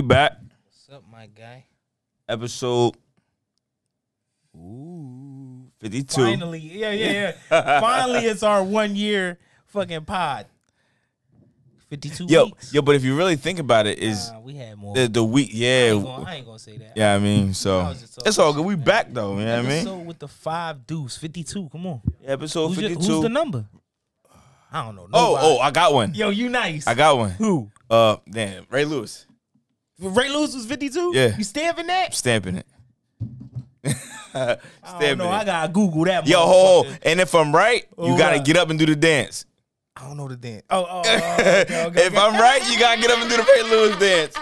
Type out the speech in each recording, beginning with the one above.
We back. What's up, my guy? Episode Ooh 52. Finally, yeah, yeah, yeah. Finally, it's our one year fucking pod. Fifty-two Yo, weeks. yo, but if you really think about it, is Nah, we had more. the the week I, yeah. ain't gonna, I ain't gonna say that. Yeah, I mean, so I was just talking it's all good. We man. back though, you know what I mean? Episode with the five deuce, fifty-two. Come on, Episode who's, your- 52. who's the number? I don't know. oh, oh, I got one. yo, you nice. I got one. who? Uh, damn, Ray Lewis. Ray Lewis was fifty-two. Yeah. you stamping that? Stamping it. I don't Stamping know. it. I gotta Google that. Yo, ho, ho. and if I'm right, oh, you gotta get up and do the dance. I don't know the dance. Oh, oh, oh, okay, okay, if okay. I'm right, you gotta get up and do the Ray Lewis dance.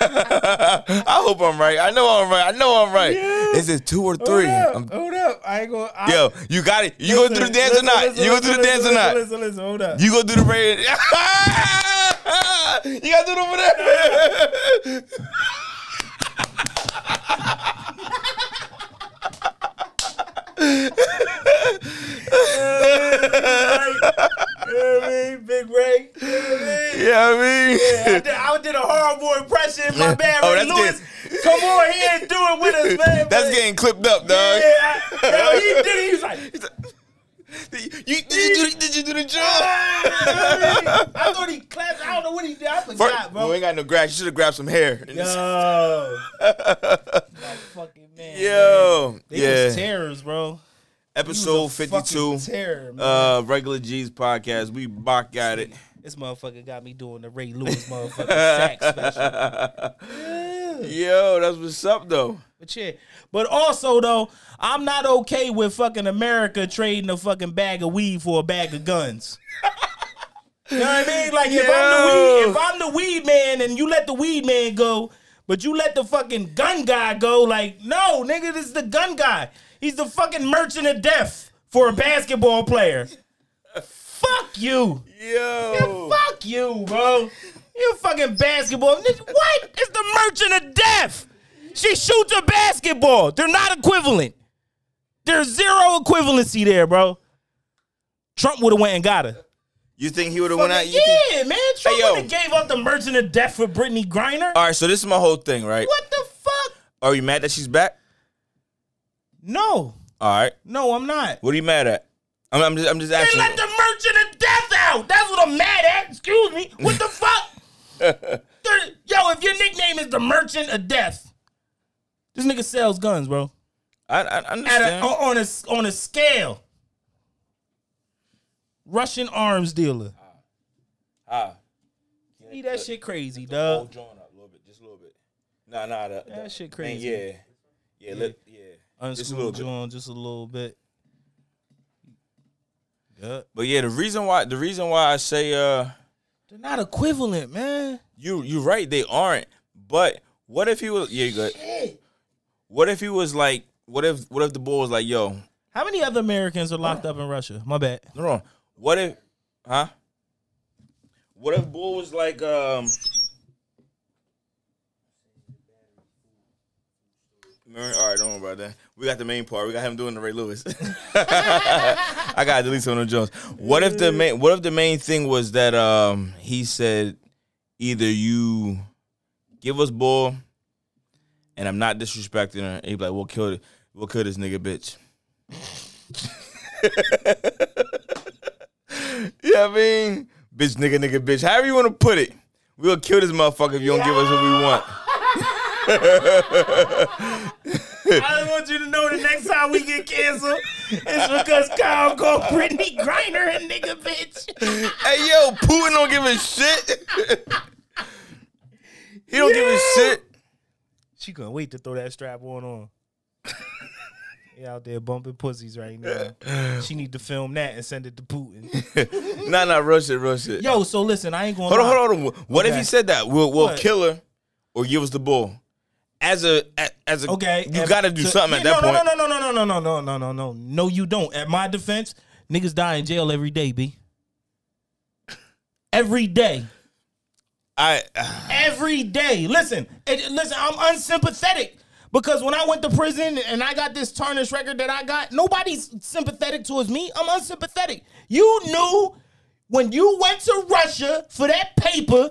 I hope I'm right. I know I'm right. I know I'm right. Yeah. Is it two or three? Hold up, I'm- hold up. I ain't gonna. I, yo, you got it. You gonna do the dance or not? listen, you gonna do the listen, dance or not? Listen, listen, hold up. You gonna do the Ray? you gotta do it over there. You I mean? Big Ray. You know what I mean? yeah, I mean. I did, I did a horrible impression. My bad, Oh, Ray Lewis. Come on, he ain't do it with us, man. That's but- getting clipped up, dog. Yeah, I, yo, he did it. He was like, You, did, you do, the- did you do the jump? I thought he clapped. I don't know what he did. I forgot, First, bro. we ain't got no grass. You should have grabbed some hair. Yo, my fucking man. Yo, They yeah. was terrors, bro. Episode fifty-two, fucking Terror, man. uh, regular G's podcast. We back at it. this motherfucker got me doing the Ray Lewis motherfucking sack special. Yeah. Yo, that's what's up though. But yeah. But also though, I'm not okay with fucking America trading a fucking bag of weed for a bag of guns. You know what I mean? Like if I'm the weed, if I'm the weed man and you let the weed man go, but you let the fucking gun guy go, like, no, nigga, this is the gun guy. He's the fucking merchant of death for a basketball player. Fuck you. Yo, Fuck you, bro. You fucking basketball. What? It's the merchant of death. She shoots a basketball. They're not equivalent. There's zero equivalency there, bro. Trump would have went and got her. you think he would have went out? You think- yeah, man. Trump Hey, would have gave up the merchant of death for Brittney Griner. All right, so this is my whole thing, right? what the fuck? Are you mad that she's back? No, All right. no, I'm not. What are you mad at? I'm, I'm just, I'm just asking. They let the merchant of death out. That's what I'm mad at. Excuse me. What the fuck? Yo, if your nickname is the merchant of death, this nigga sells guns, bro. I, I At a, understand. on a on a scale. Russian arms dealer. Ah. See that shit crazy, Hold dog. John up a little bit, just a little bit. Nah, nah, the, That the- shit crazy. yeah, yeah, let- yeah. Just a little Unschooled bit. John, just a little bit. Yeah. But yeah, the reason why, the reason why I say, uh, They're not equivalent, man. you, you right, they aren't. But what if he was? Yeah, you good. Shit. What if he was like? What if? What if the bull was like, yo, How many other Americans are locked up in Russia? My bad. no, no. What if? Huh? What if bull was like, um. Remember- All right, don't worry about that. We got the main part. We got him doing the Ray Lewis. I got to delete some of them Jones. What if the main? What if the main thing was that um he said either you give us bull, and I'm not disrespecting her. And he be like, we'll kill it. We'll kill this nigga, bitch. yeah, I mean, bitch, nigga, nigga, bitch. However you want to put it, we'll kill this motherfucker if you don't give us what we want. I just want you to know the next time we get canceled, it's because Kyle called Brittney Griner a nigga bitch. hey, yo, Putin don't give a shit. he don't give a shit. She couldn't wait to throw that strap on on. He out there bumping pussies right now. She need to film that and send it to Putin. nah, nah, rush it, rush it. Yo, so listen, I ain't gonna hold on, hold on, hold on. What if Okay. he said that? We'll, we'll What? kill her or give us the bull. As a, as a, Okay, you got to do to- something at yeah, that no, point. No, no, no, no, no, no, no, no, no, no, no. No, you don't. At my defense, niggas die in jail every day, b. Every day. I, every day. Listen, it, listen. I'm unsympathetic because when I went to prison and I got this tarnished record that I got, nobody's sympathetic towards me. I'm unsympathetic. You knew when you went to Russia for that paper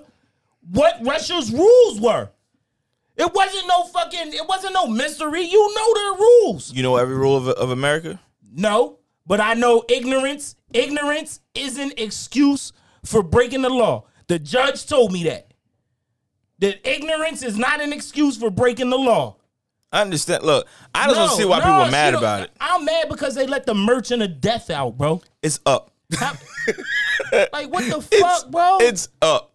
what Russia's rules were. It wasn't no fucking. It wasn't no mystery. You know their rules. You know every rule of, of America. No, but I know ignorance. Ignorance is an excuse for breaking the law. The judge told me that. That ignorance is not an excuse for breaking the law. I understand. Look, I just don't see why no, people are mad about it. I'm mad because they let the merchant of death out, bro. It's up. How- like what the It's, fuck, bro? It's up.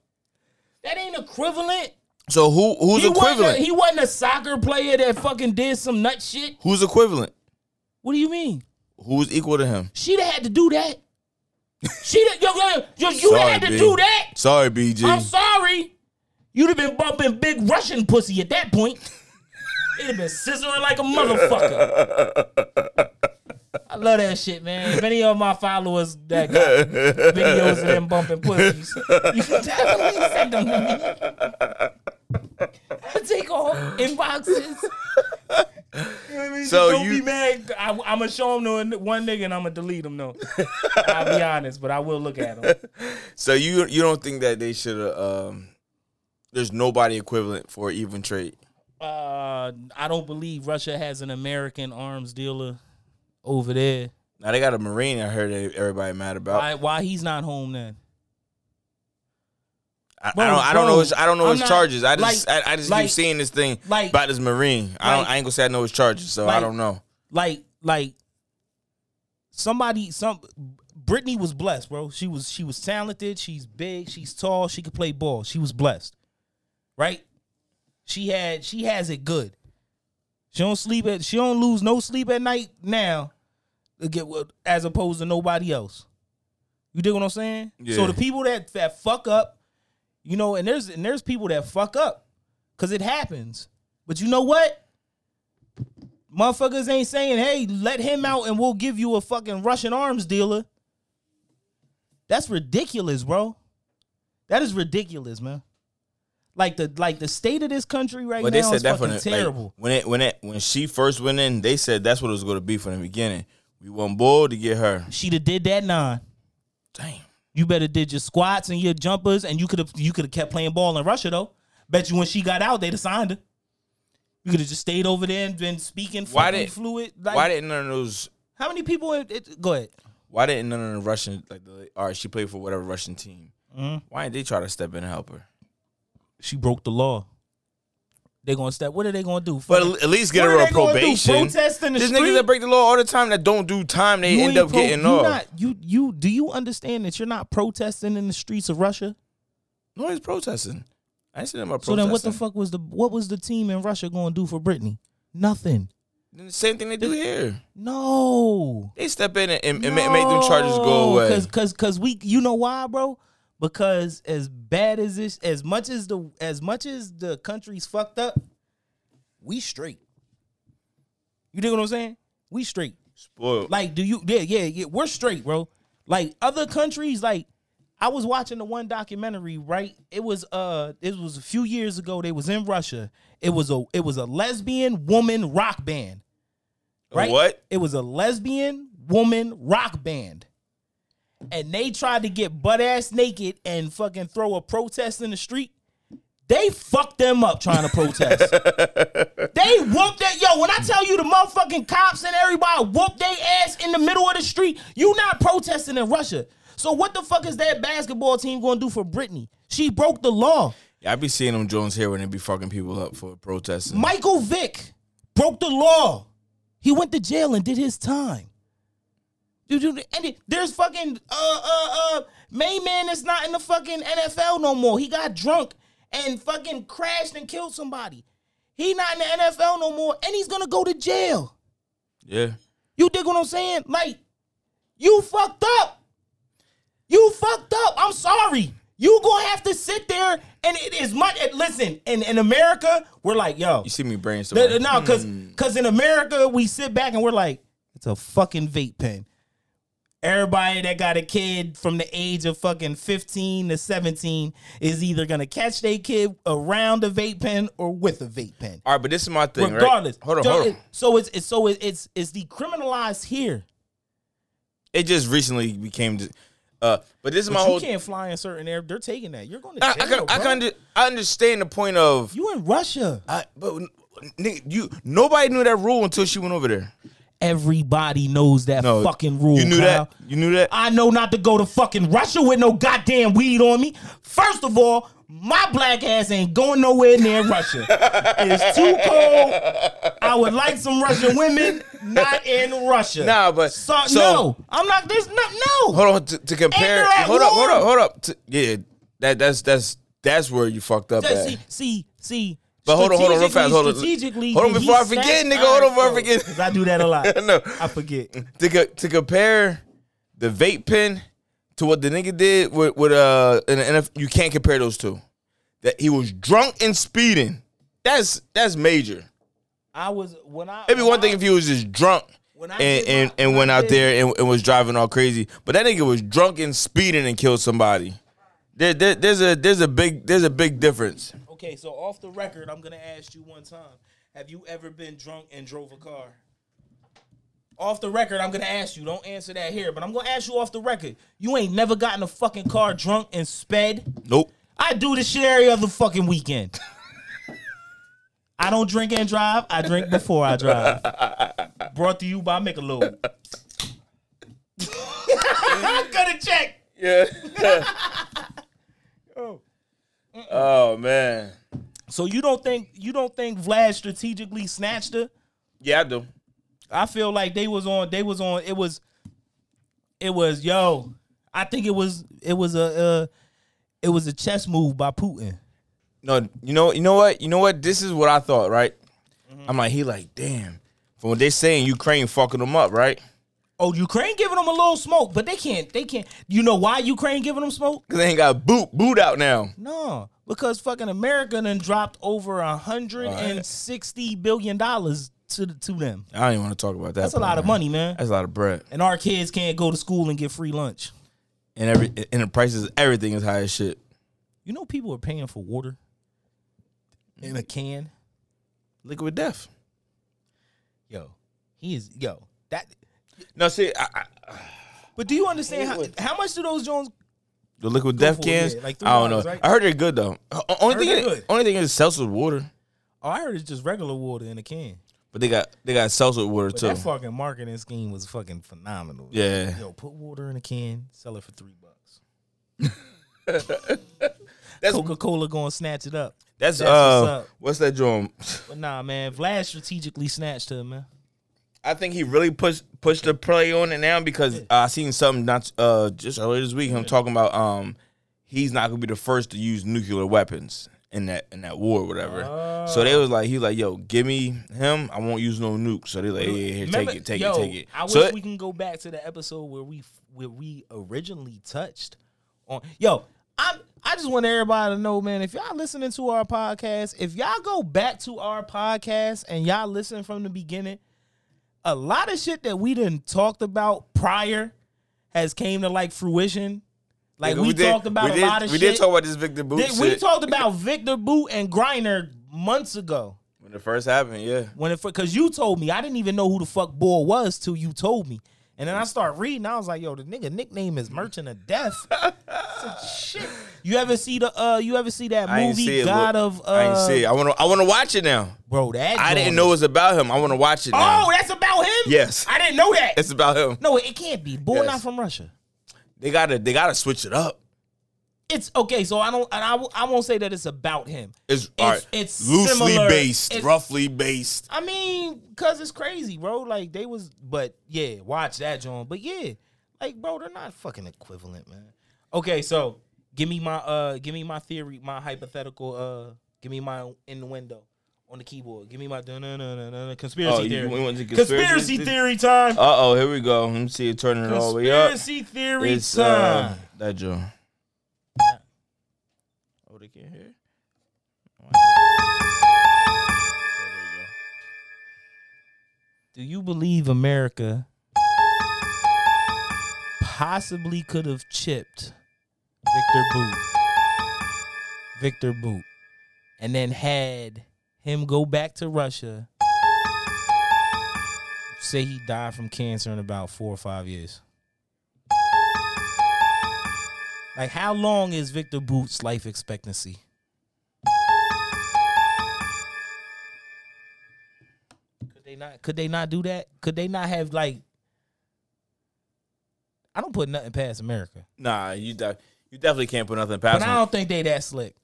that ain't equivalent. So who who's He wasn't, equivalent? a, he wasn't a soccer player that fucking did some nut shit. who's equivalent? What do you mean? Who's equal to him? She'd have had to do that. She'd have, yo, yo, yo, you Sorry, had to B. do that. Sorry, BG. I'm sorry. You'd have been bumping big Russian pussy at that point. It'd have been scissoring like a motherfucker. I love that shit, man. If any of my followers that got videos of them bumping pussies, you can definitely send them to me. Take all inboxes. So Don't you be mad. I, I'm gonna show them to one nigga and I'm gonna delete them. No, I'll be honest, but I will look at them. so you you don't think that they should um there's nobody equivalent for even trade. Uh, I don't believe Russia has an American arms dealer over there. Now they got a Marine I heard everybody mad about. Why? Why he's not home then? I, Bro, I don't I don't know his I don't know I'm his not- charges. I just like- I, I just like- keep seeing this thing like- about this Marine. I don't I ain't gonna say I know his charges, so I don't know. Like, like somebody, some Brittney was blessed, bro. She was she was talented. She's big. She's tall. She could play ball. She was blessed, right? She had she has it good. She don't sleep at she don't lose no sleep at night now, get what- as opposed to nobody else. You dig what I'm saying? Yeah. So the people that that fuck up, you know, and there's and there's people that fuck up because it happens. But you know what? Motherfuckers ain't saying, hey, let him out and we'll give you a fucking Russian arms dealer. That's ridiculous, bro. That is ridiculous, man. Like the like the state of this country right But now they said is that fucking from the, like, terrible. when it when it when she first went in, they said that's what it was going to be from the beginning. We want Bull to get her. She'd have did that nine. Damn. You better did your squats and your jumpers, and you could have you could have kept playing ball in Russia though. Bet you when she got out, they'd have signed her. You could have just stayed over there and been speaking Why did- fluid. Like, why didn't none of those? how many people? It, it, go ahead. Why didn't none of the Russian like the all right? She played for whatever Russian team. Mm-hmm. Why didn't they try to step in and help her? She broke the law. They gonna step. What are they gonna do? But at least get What her are on they gonna do? probation. Protest in the There's street? niggas that break the law all the time that don't do time. They You end ain't up pro- getting you off. Not, you you do you understand that you're not protesting in the streets of Russia? no, he's protesting. I ain't seen them about So then, what the fuck was the what was the team in Russia going to do for Brittney? Nothing. Then the same thing they do here. No. They step in and, and, and make, make them charges go away. Cause, cause, cause we, you know why, bro? Because as bad as this, as much as the, as much as the country's fucked up, we straight. You dig what I'm saying? We straight. Spoiled. Like, do you? Yeah, yeah, yeah. We're straight, bro. Like other countries, like I was watching the one documentary. Right, it was uh, it was a few years ago. They was in Russia. It was a, it was a lesbian woman rock band. Right? What? It was a lesbian woman rock band. And they tried to get butt ass naked and fucking throw a protest in the street. They fucked them up trying to protest. they whooped that. Yo, when I tell you the motherfucking cops and everybody whooped their ass in the middle of the street, you not protesting in Russia. So what the fuck is that basketball team gonna do for Brittney? She broke the law. Yeah, I be seeing them Jones here when they be fucking people up for protesting. Michael Vick broke the law. He went to jail and did his time. Dude, dude, and it- there's fucking uh uh uh Mayman is not in the fucking NFL no more. He got drunk and fucking crashed and killed somebody. He not in the NFL no more, and he's gonna go to jail. yeah. You dig what I'm saying? Like, you fucked up. You fucked up. I'm sorry. You gonna have to sit there and it is much. Listen, in in America, we're like, yo, You see me brainstorming. no, because because in America we sit back and we're like, it's a fucking vape pen. Everybody that got a kid from the age of fucking 15 to 17 is either gonna catch their kid around a vape pen or with a vape pen. All right, but this is my thing, Regardless. right? Hold on, So hold on. it- so it's, it's so it- it's it's decriminalized here. It just recently became. Uh, but this is But my you whole. can't fly in certain air. They're taking that. You're going to I, jail, I, can, I, can I understand the point of. You in Russia. I, but nigga, you nobody knew that rule until she went over there. Everybody knows that No, fucking rule. You knew Kyle. that. You knew that. I know not to go to fucking Russia with no goddamn weed on me. First of all, my black ass ain't going nowhere near Russia. it's too cold. I would like some Russian women, not in Russia. Nah, but- so, so- no, I'm not. There's no no. hold on to, to compare. they're at Hold up. Hold up. Hold up. To- yeah, that that's that's that's where you fucked up Just at. see, see, see. But hold on, hold on, real fast. Hold on. strategically, Hold on before I forget, nigga. Hold on before I forget. forget. 'cause I do that a lot. no, I forget. to co- to compare the vape pen to what the nigga did with with uh in the NFL, you can't compare those two. That he was drunk and speeding. That's that's major. I was when I when one I- thing if he was just drunk When I and and, my- and when went I out did- there and, and was driving all crazy. But that nigga was drunk and speeding and killed somebody. There, there, there's a there's a big there's a big difference. Okay, so off the record, I'm gonna ask you one time: Have you ever been drunk and drove a car? Off the record, I'm gonna ask you. Don't answer that here, but I'm gonna ask you off the record. You ain't never gotten a fucking car drunk and sped. Nope. I do this shit every other fucking weekend. I don't drink and drive. I drink before I drive. Brought to you by Michelob. I'm gonna check. Yeah. oh man. So you don't think you don't think Vlad strategically snatched her? Yeah, I do. I feel like they was on. They was on. It was. It was yo. I think it was. It was a. Uh, it was a chess move by Putin. No, you know, you know what, you know what. This is what I thought, right? Mm-hmm. I'm like, he like, damn. From what they saying, Ukraine fucking them up, right? Oh, Ukraine giving them a little smoke, but they can't. They can't. You know why Ukraine giving them smoke? Cause they ain't got boot boot out now. No, because fucking America done dropped over a hundred and sixty billion dollars to the, to them. I don't even want to talk about that. That's a lot of money, man. That's a lot of bread. And our kids can't go to school and get free lunch. And every and the prices, everything is high as shit. You know, people are paying for water in a can. Liquid death. Yo, he is yo that. No, see, I, I, But do you understand how, how much do those Jones? the liquid death cans. yeah, like I don't know. right? I heard they're good though. Only thing, is, only thing is seltzer water. Oh, I heard it's just regular water in a can. But they got they got seltzer water But too. that fucking marketing scheme was fucking phenomenal. Yeah. Yo, put water in a can, sell it for three bucks. That's Coca Cola going to snatch it up. that's, That's what's uh up. what's that drum? But nah, man, Vlad strategically snatched her, man. I think he really pushed pushed the play on it now because uh, I seen something not uh just earlier this week him talking about um he's not gonna be the first to use nuclear weapons in that in that war or whatever. So they was like he like yo give me him I won't use no nuke. So they like yeah, here Remember- take it take yo, it take it. I wish it- we can go back to the episode where we where we originally touched on. Yo, I I just want everybody to know, man. If y'all listening to our podcast, if y'all go back to our podcast and y'all listen from the beginning, a lot of shit that we didn't talked about prior has came to like fruition. Like we, did- talked about we a did, lot of we shit. We did talk about this Viktor Bout Did- we talked about Viktor Bout and Griner months ago. when it first happened. Yeah, When it because you told me I didn't even know who the fuck boy was till you told me, and then I start reading. I was like, yo, the nigga nickname is Merchant of Death. Shit, you ever see the uh you ever see that I ain't movie see it. God look. of uh I ain't see it. I want to I want to watch it now. bro that I didn't know it was about him. I want to watch it now. Oh, that's about him. Yes. I didn't know that. it's about him. no, it can't be. Boy, Yes. not from Russia. They gotta they gotta switch it up. It's okay. So I don't. And I, w- I won't say that it's about him. It's, It's- all right, it's loosely similar. based, It's- roughly based. I mean, cause it's crazy, bro. Like they was, but yeah, watch that, John. But yeah, like bro, they're not fucking equivalent, man. Okay, so give me my uh, give me my theory, my hypothetical. Uh, give me my in the window on the keyboard. Give me my dun conspiracy Oh, theory. we went to conspiracy, conspiracy the- theory time. Uh oh, here we go. Let me see it turning it all the way up. Conspiracy theory It's time. uh, that Joe. Oh, they can't hear. Oh, you. Do you believe America possibly could have chipped Viktor Bout? Viktor Bout. And then had him go back to Russia. Say he died from cancer in about four or five years. Like, how long is Viktor Bouts' life expectancy? Could they not? Could they not do that? Could they not have like? I don't put nothing past America, Nah, you de- you definitely can't put nothing past but I don't think they that slick.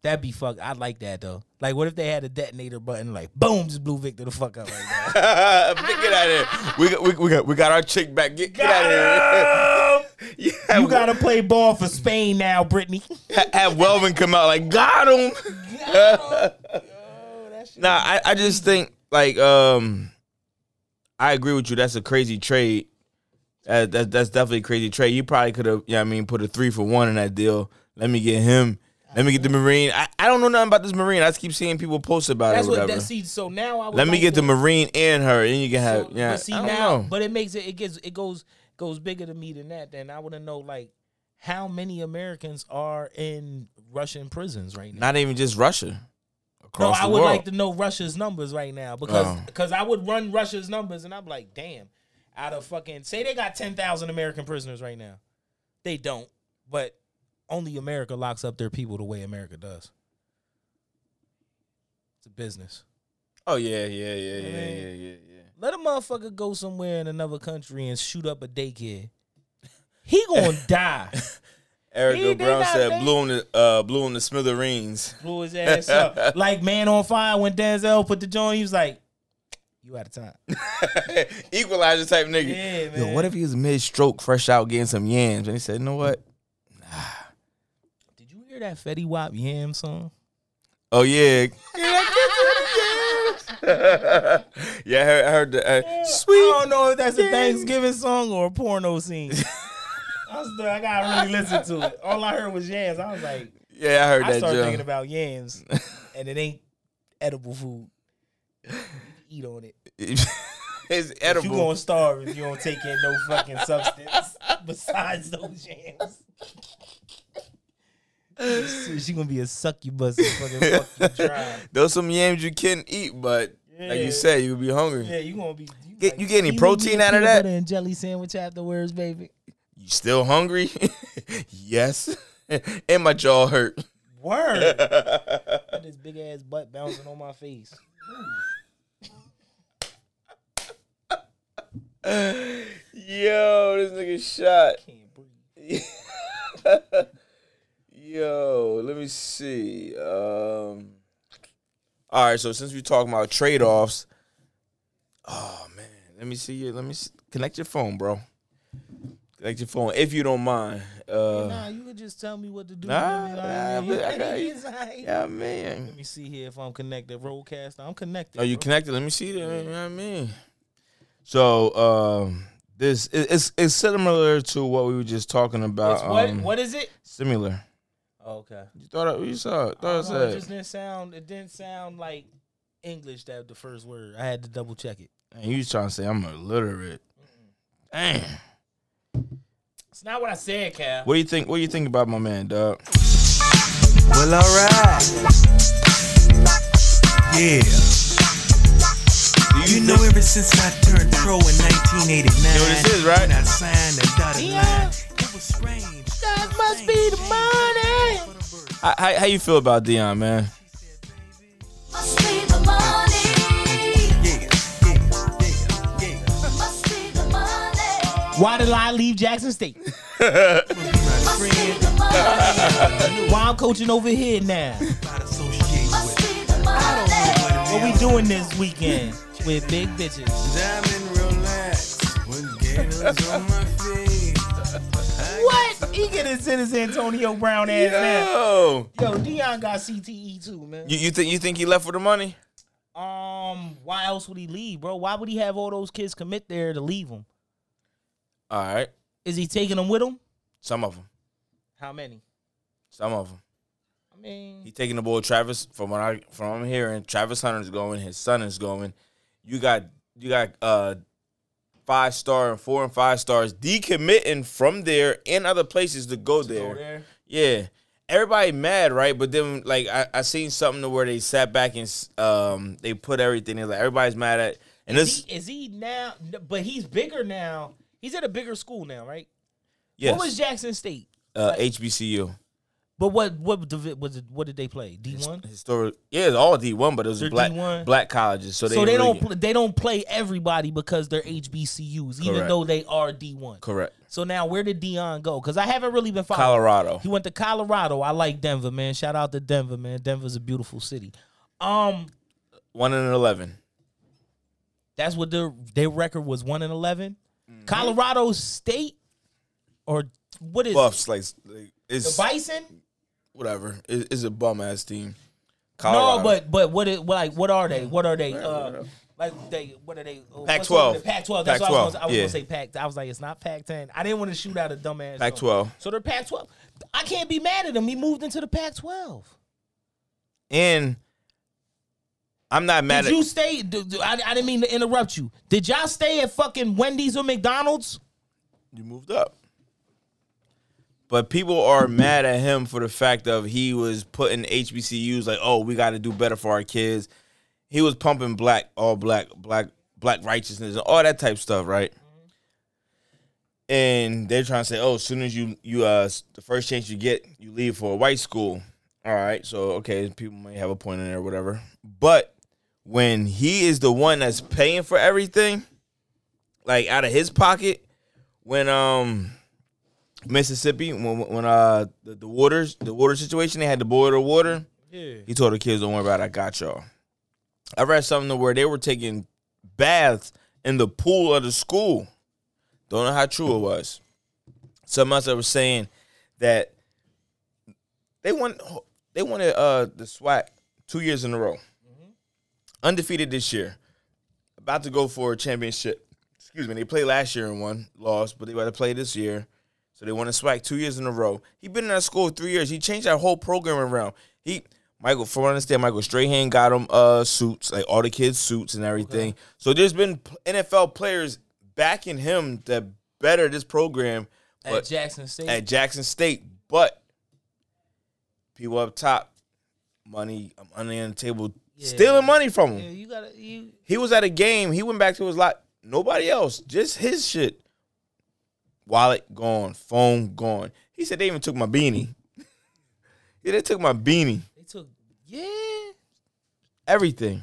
That'd be fuck. I like that though. Like, what if they had a detonator button? Like, boom, just blew Viktor the fuck up like that. get out of here. We got, we, we got we got our chick back. Get, get out of here. yeah, you gotta play ball for Spain now, Brittney. have Welvin come out like got him. nah, I, I just think like um, I agree with you. That's a crazy trade. That, that that's definitely a crazy trade. You probably could have, yeah, I mean, put a three for one in that deal. Let me get him. Let me get the Marine. I, I don't know nothing about this Marine. I just keep seeing people post about That's it. Or what that see. So now I would Let me like get to- the Marine and her, and you can have So, yeah. But see now, know. but it makes it it gets it goes goes bigger to me than that. Then I want to know like how many Americans are in Russian prisons right now. not even just Russia. no, I would world. like to know Russia's numbers right now because Oh. because I would run Russia's numbers and I'm like, damn, out of fucking say they got ten thousand American prisoners right now, they don't, but only America locks up their people the way America does. It's a business. Oh yeah, yeah, yeah, yeah, yeah, yeah, yeah. Let a motherfucker go somewhere in another country and shoot up a daycare. He gonna die. Erica He- Brown said they- blew him the uh, blew him the smithereens. Blew his ass up. Like Man on Fire when Denzel put the joint, he was like, You out of time. Equalizer type nigga. Yeah, Yo, what if he was mid stroke, fresh out, getting some yams, and he said, "You know what? Nah." Did you hear that Fetty Wap Yam song? Oh yeah, yeah. I heard, I heard the uh, sweet. I don't know if that's a Thanksgiving song or a porno scene. I, was, I gotta really listen to it. All I heard was yams. I was like, Yeah, I heard I that I started joke. thinking about yams, and it ain't edible food. You eat on it. it's You edible. gonna starve if you don't take in no fucking substance besides those yams. So she gonna be a succubus and fucking fuck you dry. Those some yams you can eat, but like you said, you would be hungry. Yeah, you gonna be. You, Get- you get any "Can protein give me a out of that?" And jelly sandwich afterwards, baby. You still hungry? yes. and my jaw hurt. Word. This big ass butt bouncing on my face. Yo, this nigga shot. Can't breathe. Yo, let me see. Um, all right, so since we're talking about trade offs, oh man, let me see you. Let me see. connect your phone, bro. Connect your phone if you don't mind. Uh, nah, you could just tell me what to do. nah, nah, I got you. yeah, man. Let me see here if I'm connected. RODECaster, I'm connected. Are you bro. connected? Let me see that. You know what I mean? So, um, this it- it's it's similar to what we were just talking about. It's what? um, What is it? Similar. Oh, okay. You thought it, you saw it? Thought it don't know, it just didn't sound. It didn't sound like English. That the first word. I had to double check it. And you was trying to say I'm illiterate. Damn. It's not what I said, Cal. What do you think? What do you think about my man, dog? Well, alright. Yeah. Do You know, ever since I turned pro in 1989, You know what this is, right? when I signed the dotted Yeah. line, it was strange. That must be the money. how, how, how you feel about Deion, man? Why did I leave Jackson State? Must be the money. Why I'm coaching over here now? Must be the money. What we doing this weekend with big bitches? Diamond relax with gators on my feet. What? He get his his Antonio Brown ass now. Yo, Yo, Deion got CTE too, man. you, you think you think he left for the money? Um, why else would he leave, bro? Why would he have all those kids commit there to leave him? All right, Is he taking them with him? some of them, How many? some of them. I mean, He taking the boy Travis from what I from what I'm hearing. Travis Hunter's going. His son is going. You got you got uh five star and four and five stars decommitting from there and other places to go there. go there. Yeah. Everybody mad, right? But then, like, I, I seen something to where they sat back and um they put everything in. Like, everybody's mad at, and Is this, he, is he now? But he's bigger now. He's at a bigger school now, right? yes, What was Jackson State? uh, HBCU. But what what divi- was it? What did they play? D one. Historic, yeah, it's all D one, but it was They're black D1. black colleges, so they, So they don't pl- they don't play everybody because they're HBCUs, even Correct. though they are D one. correct. So now where did Deion go? Because I haven't really been following. Colorado. He went to Colorado. I like Denver, man. Shout out to Denver, man. Denver's a beautiful city. Um, One and eleven. that's what their their record was one and 11 Mm-hmm. Colorado State, or what is Buffs like, like it? it's the Bison? Whatever. It, it's a bum ass team. No, but but what it what, like what are they? What are they? Uh, like they what are they? uh, what's Pac-12. over there? Pac-12. That's what I was, Pac-12, gonna, I was yeah. gonna say. Pac. I was like, it's not Pac-10. I didn't want to shoot out a dumbass. Pac joke. twelve. So they're Pac-12. I can't be mad at him. He moved into the Pac-12. And I'm not mad Did at you stay? I, I didn't mean to interrupt you. Did y'all stay at fucking Wendy's or McDonald's? you moved up. But people are mad at him for the fact of he was putting HBCUs like, oh, we got to do better for our kids. He was pumping black, all black, black, black righteousness, and all that type stuff, right? And they're trying to say, oh, as soon as you you uh the first chance you get, you leave for a white school. All right, so okay, people may have a point in there, whatever. But when he is the one that's paying for everything, like out of his pocket, when um Mississippi, when when uh the, the waters the water situation, they had to boil the water. Yeah. He told the kids, "Don't worry about it. I got y'all." I read something where they were taking baths in the pool of the school. Don't know how true it was. Some else that was saying that they won. They wanted uh the SWAC two years in a row, undefeated this year, about to go for a championship. Excuse me. They played last year and won, lost, but they got to play this year. So they won a SWAC two years in a row. He been in that school three years. He changed that whole program around. He Michael, from what I understand, Michael Strahan got him uh suits, like all the kids' suits and everything. So there's been NFL players backing him to better this program At Jackson State. at Jackson State. But people up top, money, money on the table, Yeah. stealing money from him. yeah, you gotta you. He was at a game. He went back to his lot. Nobody else, just his shit. Wallet gone, phone gone. He said they even took my beanie. yeah, they took my beanie, They took yeah. everything.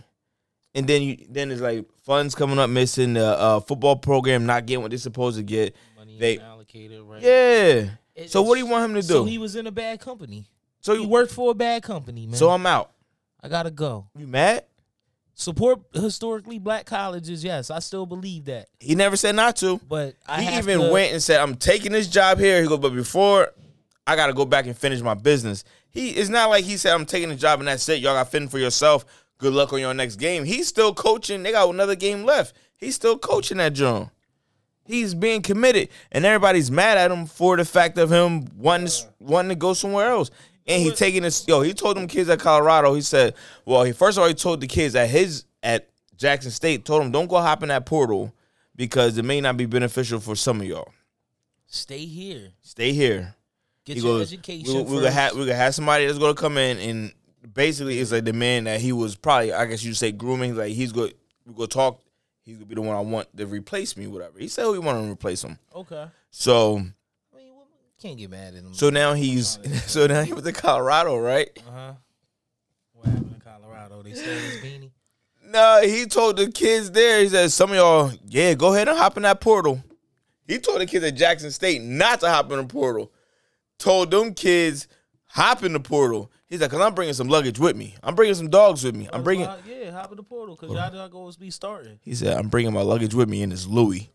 And then you, then it's like funds coming up missing. The uh, football program not getting what they're supposed to get. Money They- allocated right. Yeah. So what do you want him to do? So he was in a bad company. So He you, worked for a bad company, man. so I'm out. I gotta go. You mad? Support historically black colleges. Yes, I still believe that. He never said not to. But I he even to- went and said, "I'm taking this job here." He goes, "But before, I got to go back and finish my business." He it's not like he said, "I'm taking the job and that's it. Y'all got fitting for yourself. Good luck on your next game." He's still coaching. They got another game left. He's still coaching that John. He's being committed, and everybody's mad at him for the fact of him wanting wanting to go somewhere else. And he taking this. Yo, he told them kids at Colorado. He said, "Well, he first of all he told the kids at his at Jackson State, told them don't go hop in that portal because it may not be beneficial for some of y'all. Stay here. Stay here." Get He your goes, education. we, we gonna have we gonna have somebody that's gonna come in and basically it's like the man that he was probably I guess you say grooming. Like he's good. We go talk. He's gonna be the one I want to replace me. Whatever he said, we want to replace him. okay. So I mean, well, can't get mad at him. so now he's so now he went to Colorado, right? uh huh. What happened in Colorado? They stole his beanie. No, he told the kids there. He said, "Some of y'all, yeah, go ahead and hop in that portal." He told the kids at Jackson State not to hop in the portal. Told them kids hop in the portal. He's like, "Cause I'm bringing some luggage with me. I'm bringing some dogs with me. I'm bringing." Yeah, hop in the portal because y'all not gonna be starting. He said, "I'm bringing my luggage with me, and it's Louis."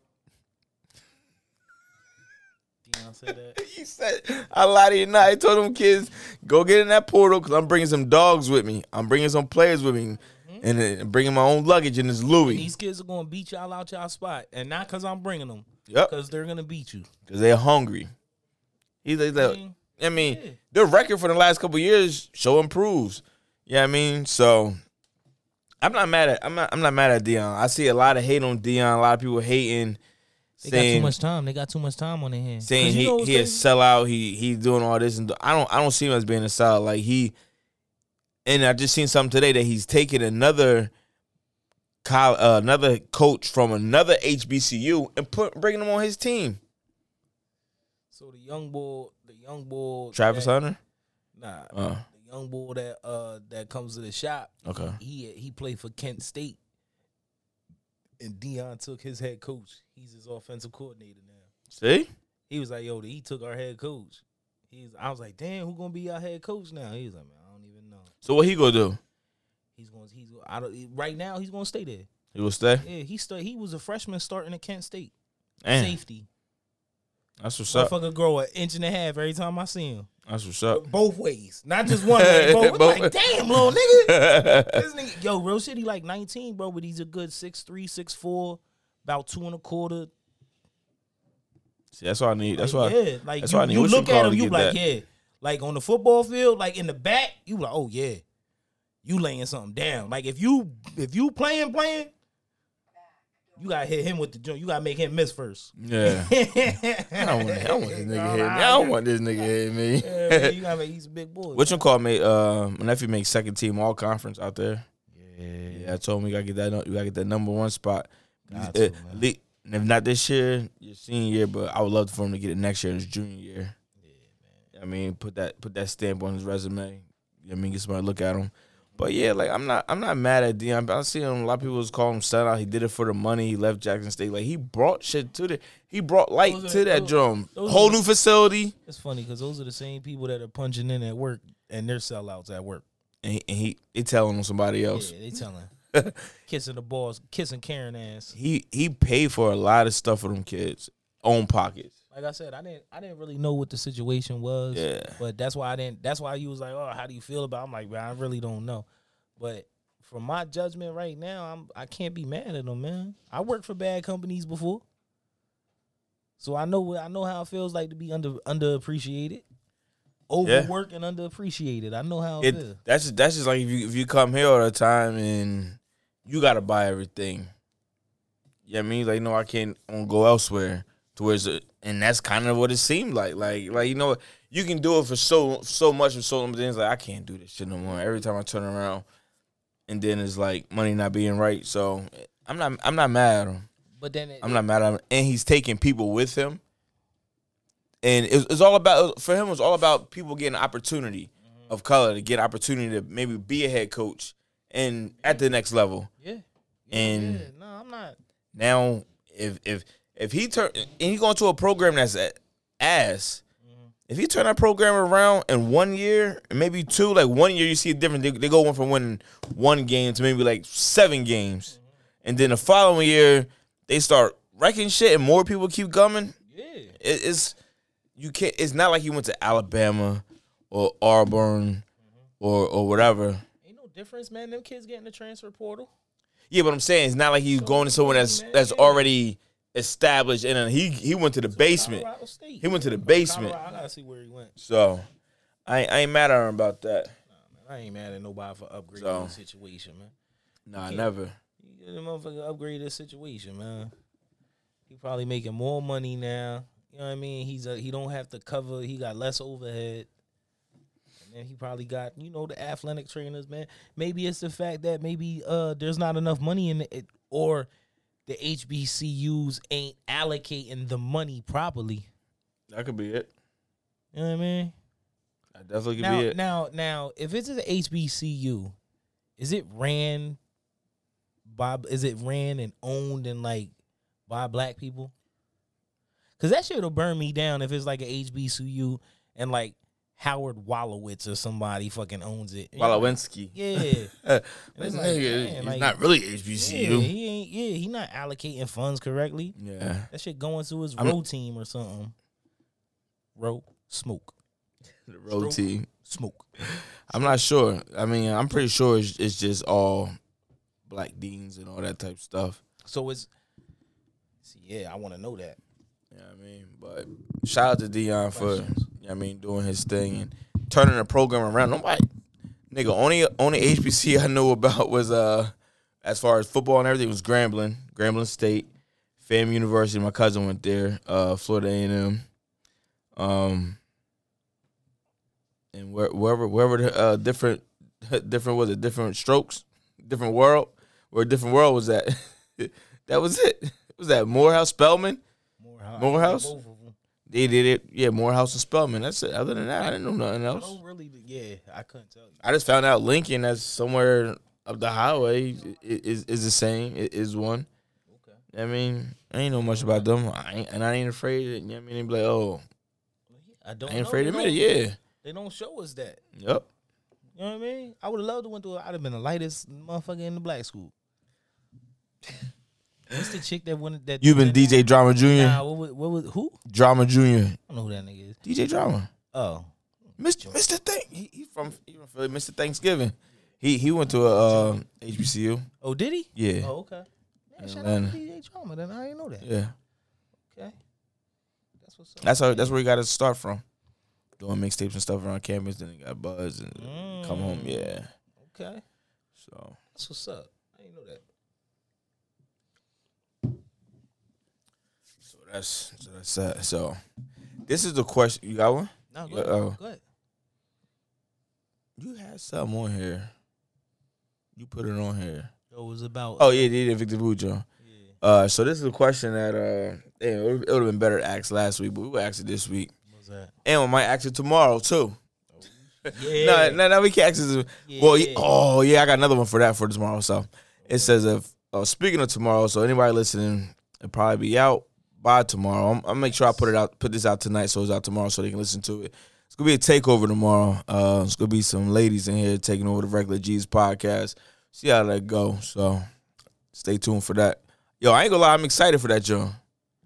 Deion said that. He said, "I lied to you not." He told them kids, "Go get in that portal, cause I'm bringing some dogs with me. I'm bringing some players with me, and uh, bringing my own luggage, and it's Louis." These kids are gonna beat y'all out y'all spot, and not because I'm bringing them, Yep, because they're gonna beat you. because they're hungry. He's like, I mean, I mean, Yeah. their record for the last couple years show improves. Yeah, I mean, so I'm not mad at I'm not I'm not mad at Deion. I see a lot of hate on Deion. A lot of people hating, they got too much time. They got too much time on their hands. saying he he a sellout. He he's doing all this, and I don't I don't see him as being a sellout. Like he, and I just seen something today that he's taking another. col- Uh, another coach from another HBCU and put bringing him on his team. So the young boy, the young boy, Travis that, Hunter. Nah, Uh, the young boy that uh that comes to the shop. okay. He he played for Kent State, and Deion took his head coach. He's his offensive coordinator now. See, He was like, "Yo, he took our head coach." He's. I was like, "Damn, who gonna be our head coach now?" He was like, "Man, I don't even know." so what he gonna do? He's going. To he's. I don't. Right now, he's gonna stay there. He will stay. Yeah, he st- He was a freshman starting at Kent State. Damn, Safety. that's what's up. Motherfucker grow an inch and a half every time I see him. That's what's up. Both ways, not just one way. Both. Both- like, damn, little nigga. This nigga, yo, real shit. He like 19, bro, but he's a good 6'3", 6'4", about two and a quarter. See, that's what I need. That's like, why. yeah, like that's you, why I need you look at him, you like, that. yeah, like on the football field, like in the back, you like, oh yeah, you laying something down. Like if you if you playing playing, you gotta hit him with the joint. You gotta make him miss first. Yeah. I don't want. I don't want this nigga hit me. I don't want this nigga hitting me. Yeah, man, you gotta make he's a big boy. Which one called me? Uh, my nephew makes second team all conference out there. Yeah, Yeah, I told him you gotta get that. You gotta get that number one spot. Got Uh, to, man. if not this year, your senior year, but I would love for him to get it next year, in his junior year. Yeah, man. I mean, put that put that stamp on his resume. I mean, get somebody to look at him. But yeah, like I'm not I'm not mad at Deion. I see him. A lot of people was calling him sellout. He did it for the money. He left Jackson State. Like he brought shit to the. He brought light Those to the- that those- drum. those Whole are new facility. It's funny because those are the same people that are punching in at work and they're sellouts at work. And he, and he, he telling on somebody else. Yeah, they telling, kissing the balls, kissing Karen ass. He he paid for a lot of stuff for them kids. Own pockets. Like I said, I didn't, I didn't really know what the situation was. Yeah. But that's why I didn't. That's why you was like, oh, how do you feel about? it? I'm like, bro, I really don't know. But from my judgment right now, I'm I can't be mad at them, man. I worked for bad companies before, so I know what I know how it feels like to be under underappreciated, overworked and underappreciated. I know how it, feels. That's just, that's just like if you if you come here all the time and you gotta buy everything. Yeah, I mean, like no, I can't go elsewhere. Towards it, and that's kind of what it seemed like. Like like you know, you can do it for so so much for so long, but then it's like I can't do this shit no more. Every time I turn around, and then it's like money not being right. So I'm not I'm not mad at him. But then it, I'm not mad at him, and he's taking people with him. And it's, it's all about for him. It's all about people getting opportunity mm-hmm. of color to get opportunity to maybe be a head coach and at the next level. yeah. And yeah. No, I'm not. now, if if if he turn and he going to a program that's ass, if he turn that program around in one year, and maybe two, like one year, you see a difference. They, they go one from winning one game to maybe like seven games, and then the following year they start wrecking shit, and more people keep coming. Yeah. It, it's you can't. It's not like he went to Alabama or Auburn or or whatever. Ain't no difference, man. Them kids getting the transfer portal. Yeah, but I'm saying it's not like he's going to someone that's man, that's yeah. already established, and then he he went to the basement. He went to the basement. I gotta see where he went. So I ain't, I ain't mad at him about that. I ain't mad at nobody for upgrading So. the situation, man. Nah, never. You the motherfucker upgrade the situation, man. He probably making more money now. You know what I mean? He's a, he don't have to cover. He got less overhead. And he probably got you know the athletic trainers, man. Maybe it's the fact that maybe uh there's not enough money in it, or the HBCUs ain't allocating the money properly. That could be it. You know what I mean? That definitely could now, be it. now, now, if it's an HBCU, is it ran by? Is it ran and owned and like by black people? Cause that shit'll burn me down if it's like an HBCU and like Howard Wolowitz or somebody fucking owns it. Walowinski. Yeah. this like, nigga, man, he's like- not really yeah, HBCU. he ain't. Yeah, he not allocating funds correctly. Yeah. That shit going to his I'm- row team or something. Row smoke The road team. smoke. I'm not sure. I mean, I'm pretty sure it's, it's just all black deans and all that type of stuff. So it's. See, yeah, I want to know that. You know I mean? But shout out to Deion for, Questions. You know what I mean, doing his thing and turning the program around. Nobody, nigga, only only HBC I knew about was uh, as far as football and everything was Grambling, Grambling State, FAM University. My cousin went there, uh, Florida A and M, um, and where, wherever wherever the uh, different different was it different strokes, different world, where different world was that. that was it. Was that Morehouse Spelman? Morehouse. Morehouse? They did it. Yeah, Morehouse and Spelman. That's it. Other than that, I didn't know nothing I else. don't really. Yeah, I couldn't tell you. I just found out Lincoln, that's somewhere up the highway, is is the same. Is one. Okay. I mean, I ain't know much about them, I ain't, and I ain't afraid. Of, you know what I mean, they be like, oh, I don't. I ain't know. afraid to admit it. Yeah. They don't show us that. Yep. You know what I mean? I would have loved to went through. I'd have been the lightest motherfucker in the black school. What's the chick that wanted that? You've been DJ Drama Junior. Nah, what was, what was who? Drama Junior. I don't know who that nigga is. DJ Drama. Oh, Mr. Mr. Thank. He, he from he from Philly. Mr. Thanksgiving. He he went to a uh, HBCU. oh, did he? Yeah. Oh, okay. Man, shout out to DJ Drama. Then I didn't know that. Yeah. Okay, that's what's up. That's how. That's where he got to start from. Doing mixtapes and stuff around campus. Then he got buzz and come home. Mm. Yeah. okay. So That's what's up. I didn't know that. so that's so that's that. So this is the question. You got one? No, go ahead. oh. Go ahead. You had something on here. You put it on here. It was about. Oh yeah, yeah, yeah Viktor Bujo. yeah. Uh, so this is a question that uh, damn, it would have been better to ask last week, but we will ask it this week, What was that? and we might ask it tomorrow too. Yeah. No, no, no, we can't ask it. Well, Yeah. yeah, oh yeah, I got another one for that for tomorrow. So it says if uh, speaking of tomorrow, so anybody listening, it'll probably be out by tomorrow. I'm, I'll make sure I put it out, put this out tonight, so it's out tomorrow, so they can listen to it. It's gonna be a takeover tomorrow. Uh, it's gonna be some ladies in here taking over the regular G's podcast. See how that go. So stay tuned for that. Yo, I ain't gonna lie, I'm excited for that, Joe.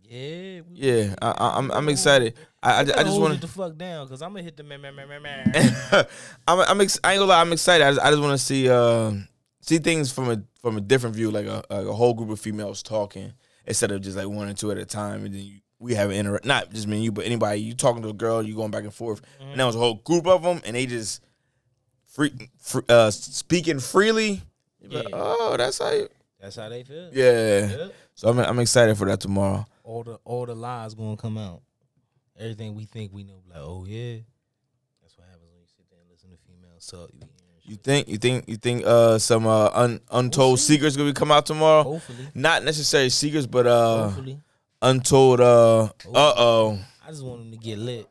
Yeah. we- Yeah, I, I, I'm I'm excited. I, I, I just want it the fuck down because I'm gonna hit the man, man, man, man, man. I'm I'm ex- I ain't gonna lie, I'm excited. I just, I just want to see uh see things from a from a different view, like a like a whole group of females talking instead of just like one or two at a time, and then you, we have an inter not just me and you, but anybody you talking to a girl, you going back and forth, and that was a whole group of them, and they just free, free uh speaking freely. Be like, Yeah. oh, that's how you, That's how they feel. yeah. Yeah. So I'm I'm excited for that tomorrow. All the all the lies gonna come out. Everything we think we know, like, oh yeah. That's what happens when you sit there and listen to females talk. You be hearing You think you think you think uh some uh un, untold see. secrets gonna be come out tomorrow? Hopefully. Not necessarily secrets, but uh Hopefully. untold uh uh oh I just want them to get lit.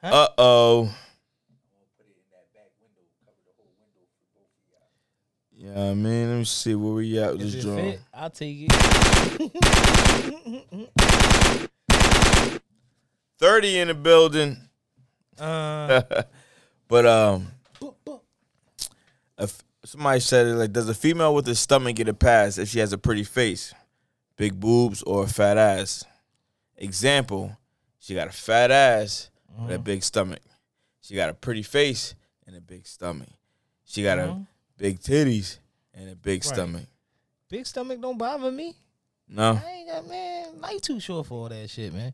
uh oh. Yeah, I mean, let me see where we at with this drawing. I'll take it. Thirty in the building, Uh, but um, if somebody said it like, does a female with a stomach get a pass if she has a pretty face, big boobs, or a fat ass? Example: She got a fat ass with a mm-hmm. big stomach. She got a pretty face and a big stomach. She got a mm-hmm. big titties and a big Right. stomach. big stomach don't bother me. No, I ain't got man. Life too short for all that shit, man.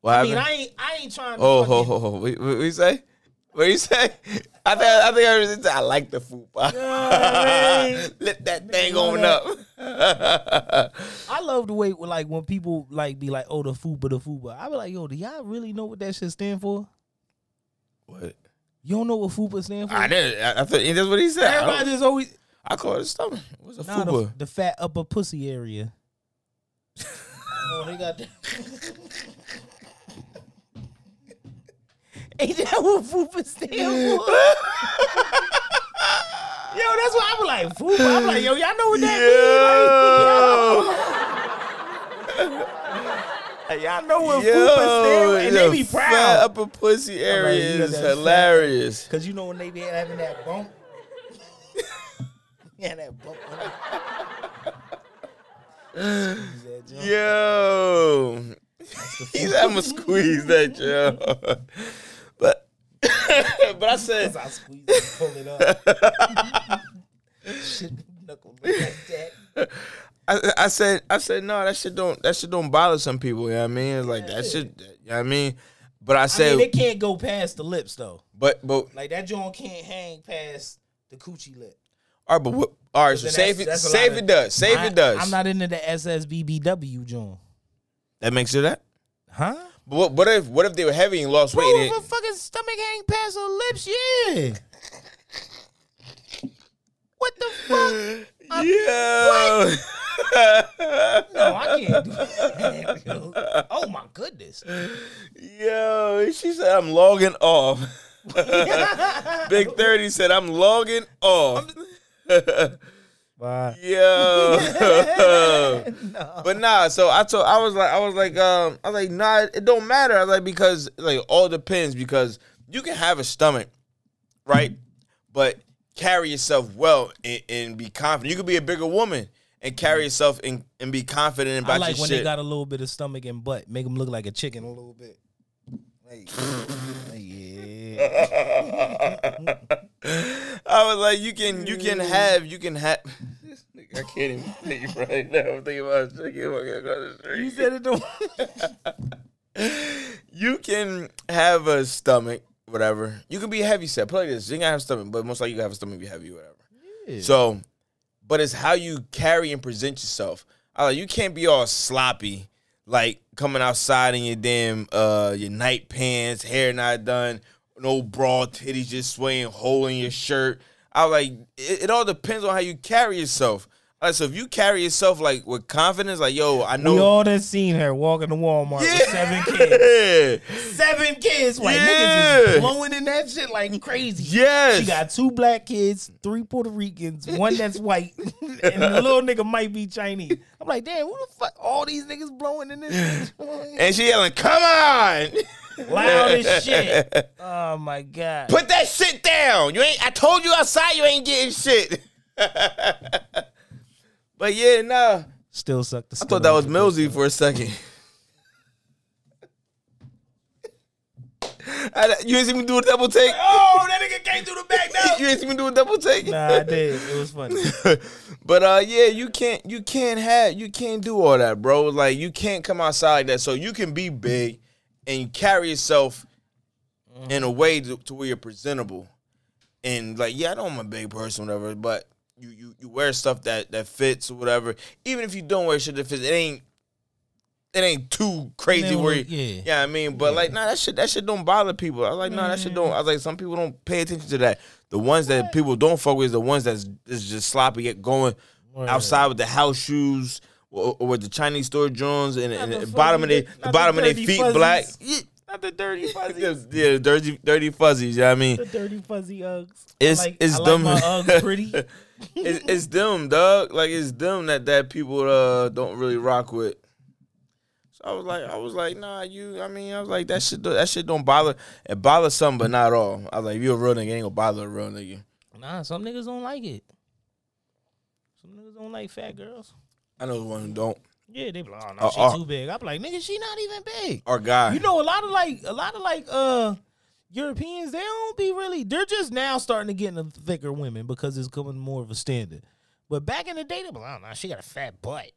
what I mean. I ain't. I ain't trying to. Oh, ho, fucking- ho, ho. What, what, what you say? What you say? I think I think I, was, I like the fupa. man. Let that thing on up. I love the way like when people like be like, "Oh, the fupa, the fupa." I be like, "Yo, do y'all really know what that shit stand for? what? You don't know what fupa stand for?" I did. I, I thought that's what he said. I, Everybody just always I call it a stomach. What's a nah, fupa? the, the fat upper pussy area. oh, they got that. Ain't that what fupa stand for? Yo, that's why I'm like fupa. I'm like, yo, y'all know what that mean? Like, yo. y'all know what fupa stand for, and they the be Fat proud. upper pussy area you got is that fat- hilarious. Cause you know when they be having that bump. yeah, that bump. Squeeze that jump. Yo, he's I'm gonna squeeze that, yo. But I said I squeeze it, pull it up. Shit, knuckle like that. I, I said I said no, that shit don't that shit don't bother some people. You know what I mean? It's like that shit. You know what I mean? But I I said, mean, it can't go past the lips though. but but Like that joint can't hang past the coochie lip. all right, but what? All right, so Then say if that's- it, that's a say lot if of- it does, save it does. I'm not into the SSBBW joint. that makes it that. Huh? But what, what if what if they were heavy and lost weight? Bro, and if a fucking stomach hang past her lips, yeah. What the fuck? Uh, yo, No, I can't do that. yo. Oh my goodness. Yo, she said I'm logging off. Big 30 said I'm logging off. Bye. Yo. But nah, so I told I was like I was like um I was like nah it don't matter. I was like because like all depends because you can have a stomach, right? But carry yourself well and, and be confident. You could be a bigger woman and carry yourself and, and be confident about I like your when shit. they got a little bit of stomach and butt, make them look like a chicken a little bit. Like, yeah. I was like, you can, you can have, you can have. I can't even think right now. I'm thinking about chicken walking across the street. You said it. Don't... you can have a stomach, whatever. You can be heavy set. Play this. You ain't gotta have a stomach, but most likely you can have a stomach, be heavy, whatever. So, but it's how you carry and present yourself. I like you can't be all sloppy, like coming outside in your damn uh your night pants, hair not done, no bra, titties just swaying, hole in your shirt. I was like it, it all depends on how you carry yourself. So if you carry yourself like with confidence, like yo, I know. We all done seen her walking to Walmart yeah. with seven kids. Seven kids. Like niggas Yeah. is blowing in that shit like crazy. Yes. She got two black kids, three Puerto Ricans, one that's white, and the little nigga might be Chinese. I'm like, damn, who the fuck? All these niggas blowing in this and she yelling, "Come on, loud as shit. Oh my god. put that shit down! You ain't. I told you outside, you ain't getting shit." But yeah, nah. Still suck the. I thought that was Millsy for a second. I, you ain't see me do a double take. Oh, that nigga came through the back now. You ain't see me do a double take. Nah, I did. It was funny. but uh, yeah, you can't, you can't have, you can't do all that, bro. Like you can't come outside like that. So you can be big and carry yourself in a way to, to where you're presentable. And like, yeah, I know I'm a big person, whatever, but you you you wear stuff that that fits or whatever. Even if you don't wear shit that fits, it ain't it ain't too crazy where you, yeah. yeah, I mean, but like, nah, that shit that shit don't bother people. I was like, nah, that shit don't. I was like, some people don't pay attention to that. The ones that people don't fuck with is the ones that's is just sloppy, get going outside with the house shoes. Or, or with the Chinese store Jones and, and the bottom of their the bottom of their feet fuzzies. black. Yeah, Not the dirty fuzzy. yeah, yeah, dirty, dirty fuzzies. You know what I mean? The dirty fuzzy Uggs. It's- I like, it's I like dumb. my Uggs pretty. it's, it's them, dog. Like it's them that that people uh don't really rock with. So I was like, I was like, nah, you. I mean, I was like, that shit, do- that shit don't bother. It bothers some, but not all. I was like, if you a real nigga, ain't gonna bother a real nigga. Nah, some niggas don't like it. Some niggas don't like fat girls. I know the one who don't. Yeah, they be like, oh no, Uh, she uh. too big. I'm like, nigga, she not even big. Our guy. You know, a lot of like, a lot of like, uh, Europeans, they don't be really. They're just now starting to get into thicker women because it's coming more of a standard. But back in the day, they be like, oh no, she got a fat butt.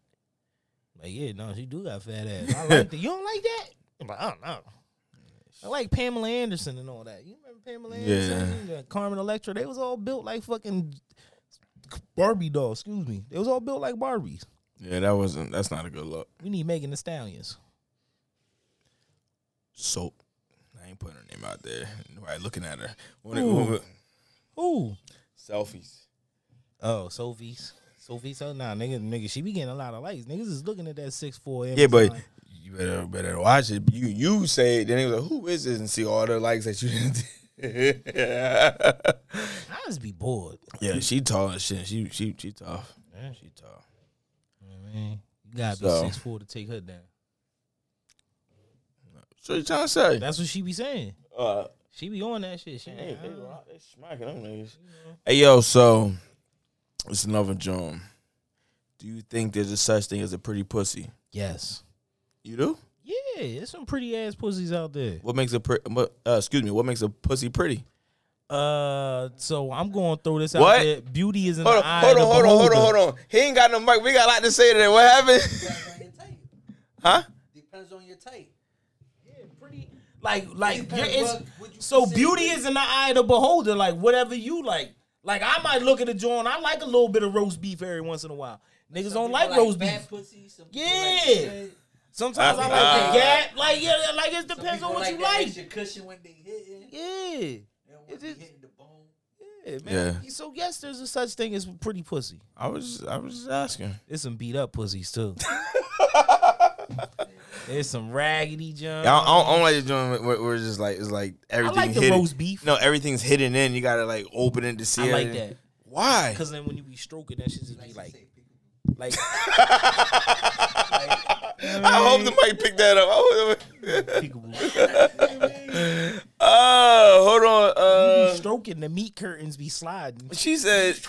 Like, yeah, no, she do got fat ass. I like that. You don't like that? I'm like, I don't know. I like Pamela Anderson and all that. You remember Pamela Anderson? Yeah. Carmen Electra. They was all built like fucking Barbie dolls. Excuse me. They was all built like Barbies. Yeah, that wasn't. That's not a good look. We need Megan Thee Stallions. So, I ain't putting her name out there. Right, looking at her. When Ooh. it, Ooh. selfies. Oh, Sophie's. Sophie, so oh, nah, nigga, nigga, she be getting a lot of likes. Niggas is looking at that six four. Yeah, but you better better watch it. You you say it, then they was like, who is this? And see all the likes that you didn't. I just be bored. yeah, she tall as shit. She she she tough. Yeah. She tough. Man, you gotta be six four to take her down. So you trying to say? That's what she be saying. Uh, She be on that shit. She hey, they, uh, they smacking them niggas. Hey yo, so it's another John. Do you think there's a such thing as a pretty pussy? yes. You do? Yeah, there's some pretty ass pussies out there. What makes a pretty? Uh, excuse me. What makes a pussy pretty? Uh, so I'm going to throw this What? out there. Beauty is in Hold the on, eye hold of on, the hold on, hold on, beholder. hold on. He ain't got no mic. We got a lot to say today. What happened? Depends on your type. huh? Depends on your type. Yeah, pretty, like, like, Depends you're, it's, what- what so beauty is in the eye of the beholder. Like, whatever you like. Like, I might look at a joint. I like a little bit of roast beef every once in a while. Niggas Some don't people like roast bad beef. Pussy, some Yeah. like. Sometimes I Uh, like uh, the gap. Like, yeah, like it depends on what you that like. extra cushion when they hitting. Yeah. They don't want It's to just- hitting the bone. Yeah, man. Yeah. So yes, there's a such thing as pretty pussy. I was I was just asking. There's some beat up pussies too. There's some raggedy junk. I don't, I don't, I don't like the joint where, where it's just like it's like everything. I everything like the hidden. roast beef. No, everything's hidden in. You gotta like open it to see. I like everything. that. Why? Cause then when you be stroking, that shit just be like, like. I hope the mic picked that up. I hope the- peekaboo. Oh, hold on. You Uh, be stroking the meat curtains be sliding. she said.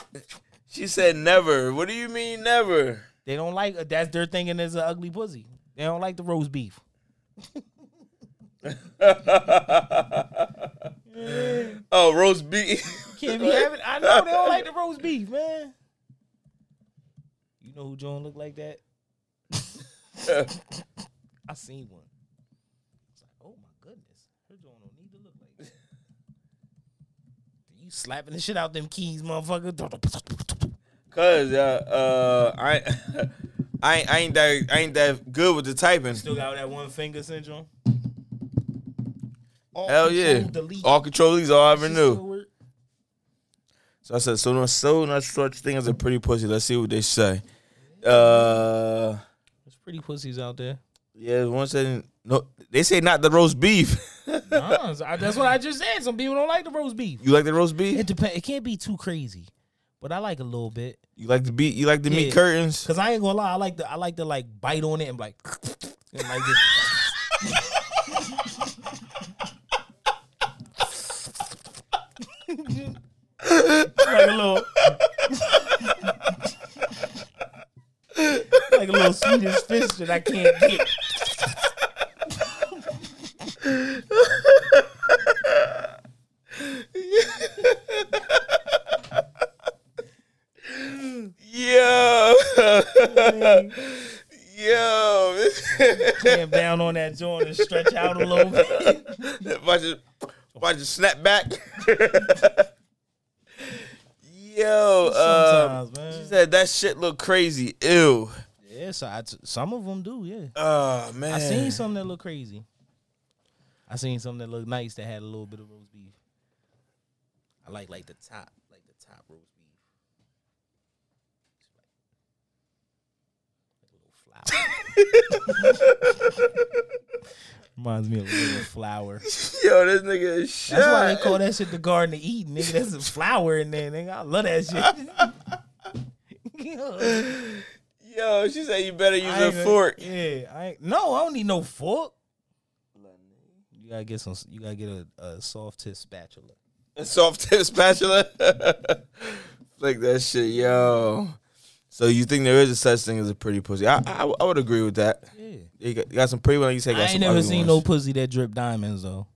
She said never. What do you mean never? They don't like that's their thinking is an ugly pussy. They don't like the roast beef. Oh, roast beef. Can't be having. I know they don't like the roast beef, man. You know who John look like that? I seen one. It's like, oh my goodness, her John don't need to look like that. You slapping the shit out them keys, motherfucker. Cause uh, uh I I ain't, I ain't that I ain't that good with the typing. Still got that one finger syndrome. All Hell yeah. delete. All control these all I ever knew. So I said, so no, so no such thing as a pretty pussy. Let's see what they say. Uh, There's pretty pussies out there. yeah, one said no. They say not the roast beef. Nah, that's what I just said. Some people don't like the roast beef. you like the roast beef? It depends. It can't be too crazy, but I like a little bit. You like the beat? You like the meat curtains? Cause I ain't gonna lie, I like to I like to like bite on it and like, and like like a little, like a little Swedish fish that I can't get. Yo, yo, Clamp down on that joint and stretch out a little bit. watch it, watch it snap back. yo, uh, man. she said that shit look crazy. Ew. Yeah, so I, some of them do. Yeah. Oh man, I seen some that look crazy. I seen something that looked nice that had a little bit of roast beef. I like like the top, like the top roast beef. Like a little flour. Reminds me of a little flower. Yo, this nigga is shot. That's why they call that shit the Garden of Eden, nigga. That's a flower in there, nigga. I love that shit. Yo, she said you better use a fork. Yeah, I ain't, no, I don't need no fork. You gotta get some. You gotta get a, a soft tip spatula. A soft tip spatula. Flick that shit, yo. So you think there is a such thing as a pretty pussy? I I, I would agree with that. Yeah, You got, you got some pretty ones. You say I some ain't never seen no pussy that drip diamonds though.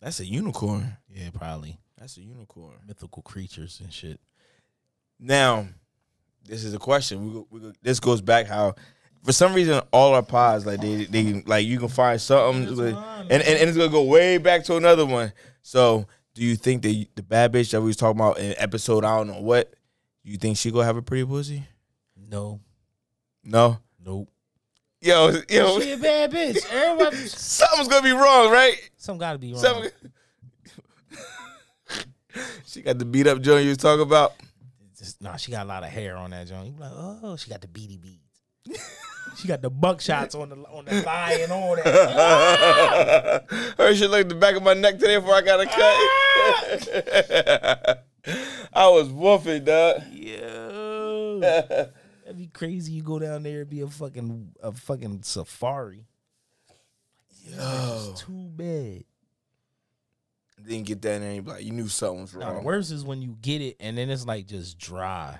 That's a unicorn. Yeah, probably That's a unicorn. mythical creatures and shit. Now, this is a question. We, we this goes back how, for some reason, all our pods like they they like you can find something, like- and, and and it's gonna go way back to another one. So, do you think that the bad bitch that we was talking about in episode I don't know what, you think she gonna have a pretty pussy? No, No. nope. Yo, yo, She a bad bitch. Everybody, something's gonna be wrong, right? some gotta be wrong. Something. she got the beat up joint you was talking about. Just, nah, she got a lot of hair on that joint. You be like, oh, she got the beady beads. She got the buckshots on the on the thigh and all that. Her shit like the back of my neck today before I got a cut. I was woofing, dog. Yeah. that'd be crazy. You go down there and be a fucking a fucking safari. Yo. It's too bad. Didn't get that name, but you knew something was Now, the wrong. worst is when you get it and then it's like just dry.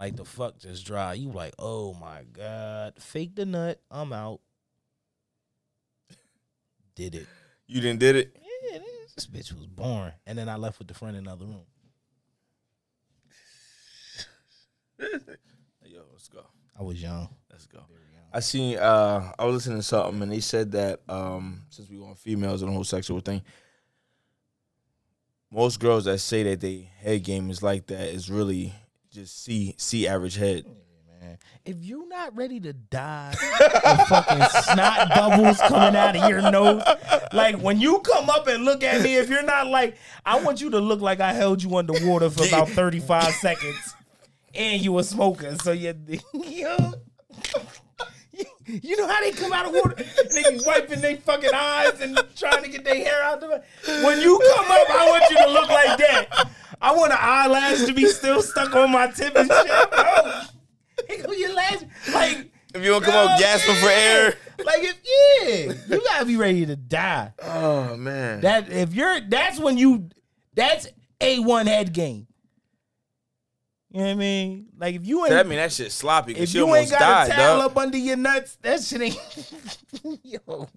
Like the fuck just dry. You like, oh my god. Fake the nut. I'm out. Did it. You didn't did it. Yeah, this bitch was born. And then I left with the friend in another room. Yo, let's go. I was young. Let's go. I seen uh I was listening to something and they said that um since we want females and the whole sexual thing, most girls that say that they head game is like that is really just see see average head. If you're not ready to die fucking snot bubbles coming out of your nose, like when you come up and look at me, if you're not like, I want you to look like I held you underwater for about 35 seconds and you a smoker. So you, yo, you know how they come out of water? They be wiping their fucking eyes and trying to get their hair out. The, when you come up, I want you to look like that. I want an eyelash to be still stuck on my tip and shit, bro. Go your lash. Like, If you don't come up gasping for air. Like, if yeah, you gotta be ready to die. Oh man. That if you're, that's when you, that's a one head game. You know what I mean? Like if you ain't, that mean that shit sloppy if you ain't got died, a towel dog. up under your nuts, that shit ain't. Yo,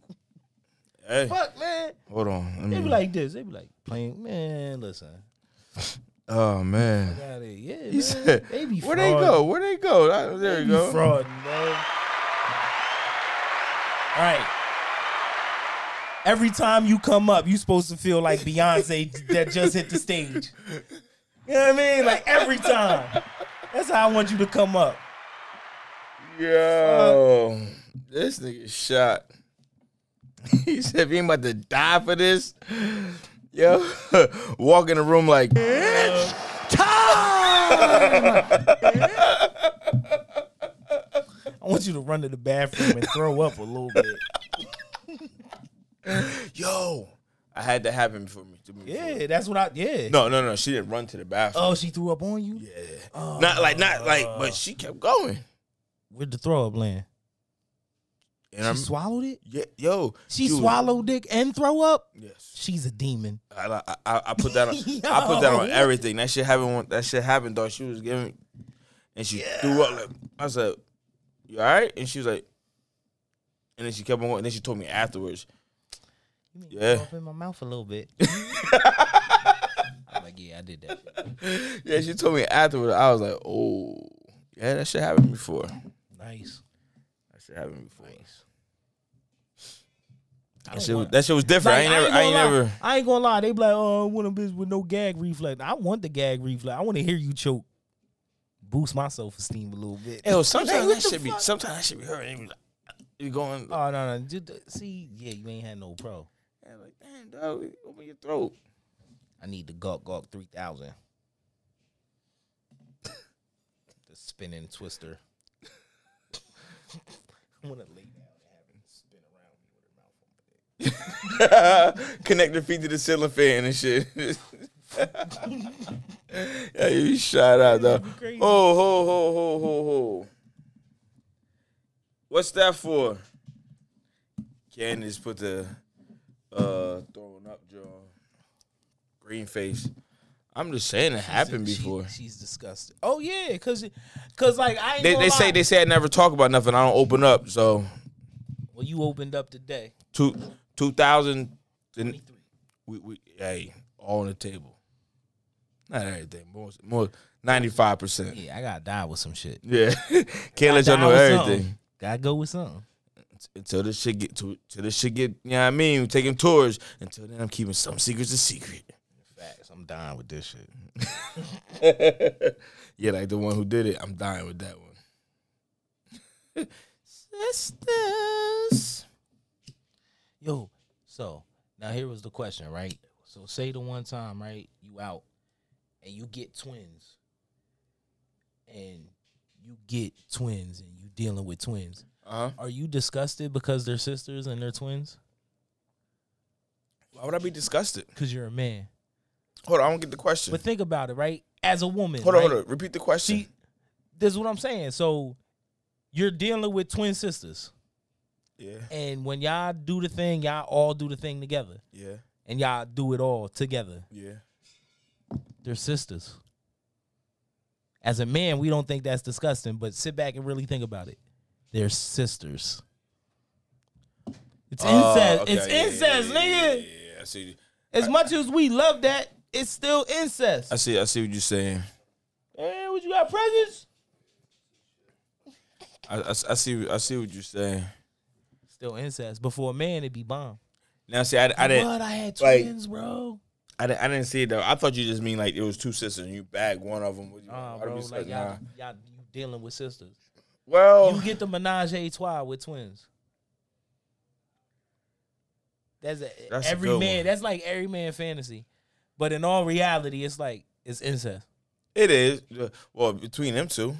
Hey, fuck, man. hold on. Let They be like this. They be like playing. Man, listen. Oh man. Yeah, He man. said, they be Where they fraud. go? Where they go? Ah, There They you be go. frauding, bro. All right. Every time you come up, you supposed to feel like Beyonce that just hit the stage. You know what I mean? Like every time. That's how I want you to come up. Yo, this nigga shot. he said, if ain't about to die for this, yo, walk in the room like, it's time. I want you to run to the bathroom and throw up a little bit. yo. I had that happen for me. To me before. Yeah, that's what I. Yeah. No, no, no. She didn't run to the bathroom. Oh, she threw up on you. Yeah. not like, not like, but she kept going. Where'd the throw up land? And She I'm, swallowed it. yeah, yo, She was- swallowed dick and throw up. Yes. She's a demon. I, I, I put that on. I put that on everything. That shit happened. That shit happened, though. She was giving, and she threw up. Like, I said, "You all right?" And she was like, and then she kept on going. And then she told me afterwards. You mean Yeah. in my mouth a little bit. I'm like, yeah, I did that. Yeah, she told me afterwards. I was like, "Oh, yeah, that shit happened before. Nice. That shit happened before. Nice. That shit, was, that shit was different. Like, I ain't never. I ain't gonna lie. never. I ain't gonna lie. They be like, oh, I want a bitch with no gag reflex. I want the gag reflex. I want to hear you choke. Boost my self esteem a little bit. Yo, sometimes that should be. Sometimes that should be hurting. You be like, You going? Oh no no. See, yeah, you ain't had no pro. Yeah, like, damn, dog, open your throat. I need the Gawk Gawk three thousand. the spinning twister. I want to lay down and have it spin around me with her mouth open. Connect your feet to the ceiling fan and shit. yeah, you shout out though. Oh, ho, ho, ho, ho, ho. What's that for? Candace put the uh throwing up jaw, green face. I'm just saying it happened She- before. she's disgusted. Oh yeah, cause, cause like I ain't They, they say they say I never talk about nothing. I don't open up. So Well, you opened up today. two two thousand. We we hey all on the table. Not everything. More more ninety five percent. Yeah, I gotta die with some shit. Yeah, can't let y'all know everything something. Gotta go with something. until this shit get to till this shit get. You know what I mean? We taking tours. Until then, I'm keeping some secrets a secret. Facts. I'm dying with this shit. Yeah, like the one who did it. I'm dying with that one. Sisters. Yo, so now here was the question, right? So say the one time, right, you out and you get twins. And you get twins and you dealing with twins. Uh huh. Are you disgusted because they're sisters and they're twins? Why would I be disgusted? Because you're a man. Hold on, I don't get the question. But think about it, right? As a woman, hold on, right? hold on. Repeat the question. See, this is what I'm saying. So you're dealing with twin sisters. Yeah, And when y'all do the thing, y'all all do the thing together. yeah, And y'all do it all together. yeah. They're sisters. As a man, we don't think that's disgusting, but sit back and really think about it. They're sisters. It's Oh, incest. okay, It's yeah, incest, yeah, nigga. Yeah, yeah, I see. As much as we love that, it's still incest. I see. I see what you're saying. Hey, what you got presents? I, I, I see. I see what you're saying. Still incest. But for a man, it'd be bomb. Now, see, I, I didn't. What? I had like- twins, bro. I didn't, I didn't see it though. I thought you just mean like it was two sisters and you bagged one of them. With you. Nah, bro. Like like, y'all, nah. y'all, you dealing with sisters. Well, You get the menage a trois with twins. That's, a, That's every man. one. That's like every man fantasy, but in all reality, it's like it's incest. it is. Uh, Well, between them two,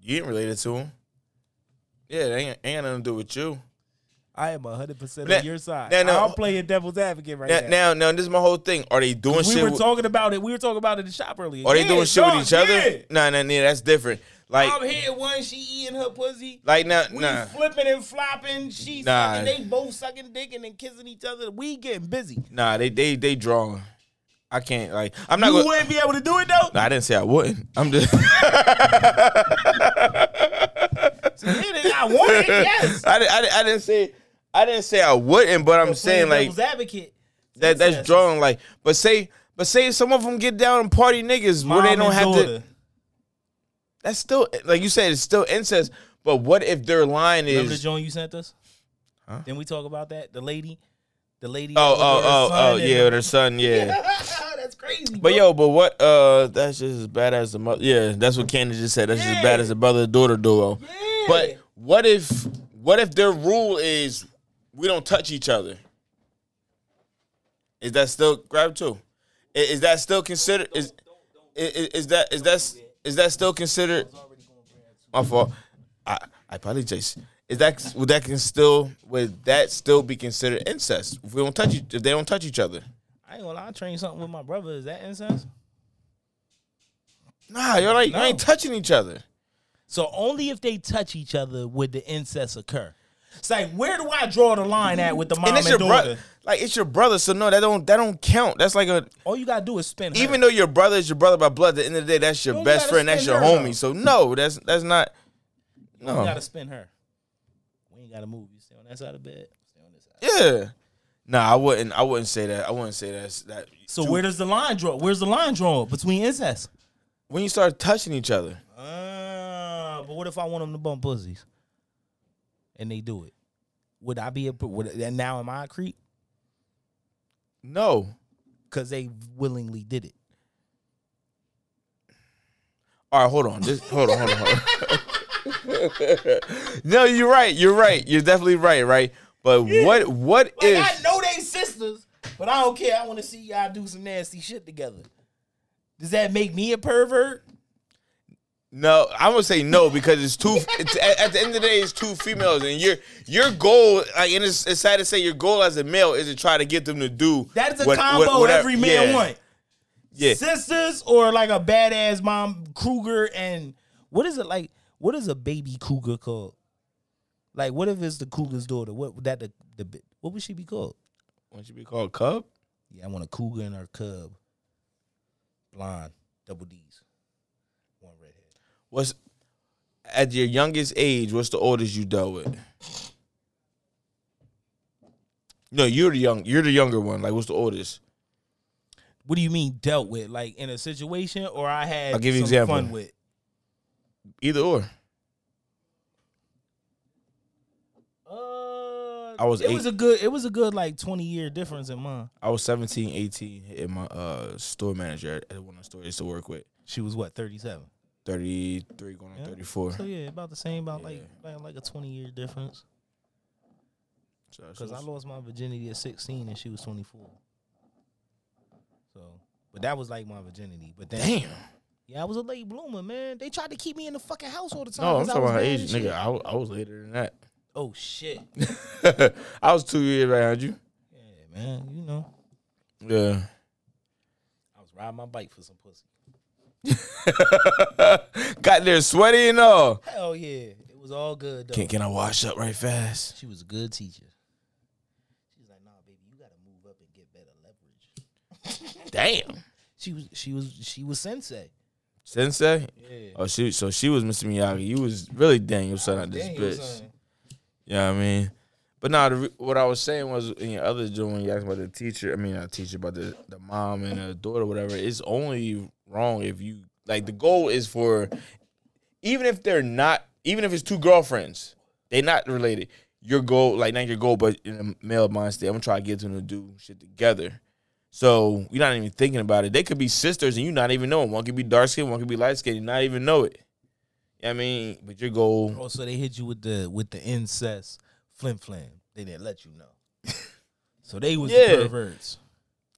you ain't related to them. Yeah, they ain't, ain't nothing to do with you. I am hundred percent on your side. now- now- I'm playing devil's advocate right Now, now. now, now, this is my whole thing. Are they doing we shit? were with- talking about it. We were talking about it in the shop earlier. are they doing shit dog, with each other? yeah. Nah, nah, nah. That's different. Like, I'm here one, she eating her pussy. like now, We nah. flipping and flopping. She Nah. sucking. They both sucking dick and then kissing each other. We getting busy. Nah, they they they drawing. I can't like. I'm not You gonna. wouldn't be able to do it though. Nah, I didn't say I wouldn't. I'm just. I want it. Yes. I, I, I didn't say. I didn't say I wouldn't, but I'm saying like advocate. that. That's drawing like. But say, but say some of them get down and party niggas where they don't have to. That's still like you said. It's still incest. But what if their line Remember the is? joint you sent us? Huh? Then we talk about that. The lady, the lady. Oh, oh, oh, oh, yeah, with her son, yeah. That's crazy. But bro. yo, but what? Uh, that's just as bad as the mother. Yeah, that's what Candace just said. That's just as bad as the brother daughter duo. Yeah. But what if? What if their rule is we don't touch each other? Is that still grab too? I- Is, that still considered? Is, is is that is that is that still considered? My fault. I I probably just is that would that can still would that still be considered incest if we don't touch each, if they don't touch each other? I ain't gonna lie. I trained something with my brother. Is that incest? Nah, you're like you ain't touching each other. So only if they touch each other would the incest occur. It's like where do I draw the line at with the mom and and, it's your daughter? brother. Like it's your brother, so no, that don't that don't count. That's like a All you gotta do is spin. Her. even though your brother is your brother by blood. At the end of the day, that's your You best friend. That's your homie. though. So no, that's that's not. you gotta spin her. We ain't gotta move. You stay on that side of bed. Stay on this side. Yeah. Nah, I wouldn't. I wouldn't say that. I wouldn't say that's that. So too- where does the line draw? Where's the line drawn between incest? when you start touching each other? Uh, but what if I want them to bump pussies, and they do it? Would I be a would and now am I a creep? No. Because they willingly did it. All right, hold on. Just hold on. Hold on. Hold on. no, you're right. You're right. You're definitely right. Right. But what? What Like if? I know they sisters, but I don't care. I want to see y'all do some nasty shit together. Does that make me a pervert? No, I'm gonna say no because it's two. It's, at, at the end of the day, it's two females, and your your goal, like, and it's, it's sad to say, your goal as a male is to try to get them to do. That is a what- combo what- whatever- every man yeah, want. Yeah, Sisters or like a badass mom Kruger and what is it like? What is a baby cougar called? Like what if it's the cougar's daughter? What would that the, the what would she be called? Won't you be called cub? Yeah, I want a cougar and her cub. Blonde, double D's. What's at your youngest age? What's the oldest you dealt with? No, you're the young. You're the younger one. Like, what's the oldest? What do you mean dealt with? Like in a situation, or I had I'll give you some example. fun with? Either or. Uh, I was It eight. was a good. It was a good like twenty year difference in mine. I was 17, 18, hitting my uh store manager at, one of the stores I used to work with. She was what thirty seven. 33 going on Yeah. 34. So yeah, about the same. About like Yeah. like, like a twenty year difference. Because so- I lost my virginity at sixteen and she was twenty four. So, but that was like my virginity. But then, Damn. yeah, I was a late bloomer, man. They tried to keep me in the fucking house all the time. No, I'm talking about age, nigga. I, wa- I was later than that. Oh shit. I was two years behind you. Yeah, man. You know, Yeah. I was riding my bike for some pussy. Got there sweaty and all. Hell yeah, it was all good. Though. Can, can I wash up right fast? She was a good teacher. She was like, "Nah, baby, you gotta move up and get better leverage." Damn. She was, she was, she was sensei. Sensei? Yeah. Oh, she, so she was Mr. Miyagi. You was really Daniel-san out this bitch. son. Yeah, I mean, but now re- what I was saying was in your other joint when you asked about the teacher. I mean, not teacher, but the the mom and the daughter, whatever. It's only wrong if you like. The goal is for even if they're not, even if it's two girlfriends, they not related. Your goal, like not your goal, but in a male mind state, I'm gonna try to get them to do shit together. So you're not even thinking about it. They could be sisters and you not even know it. One could be dark skinned, one could be light skinned, you not even know it. I mean, but your goal. Oh, so they hit you with the with the incest flim flam. They didn't let you know. so they was Yeah. the perverts.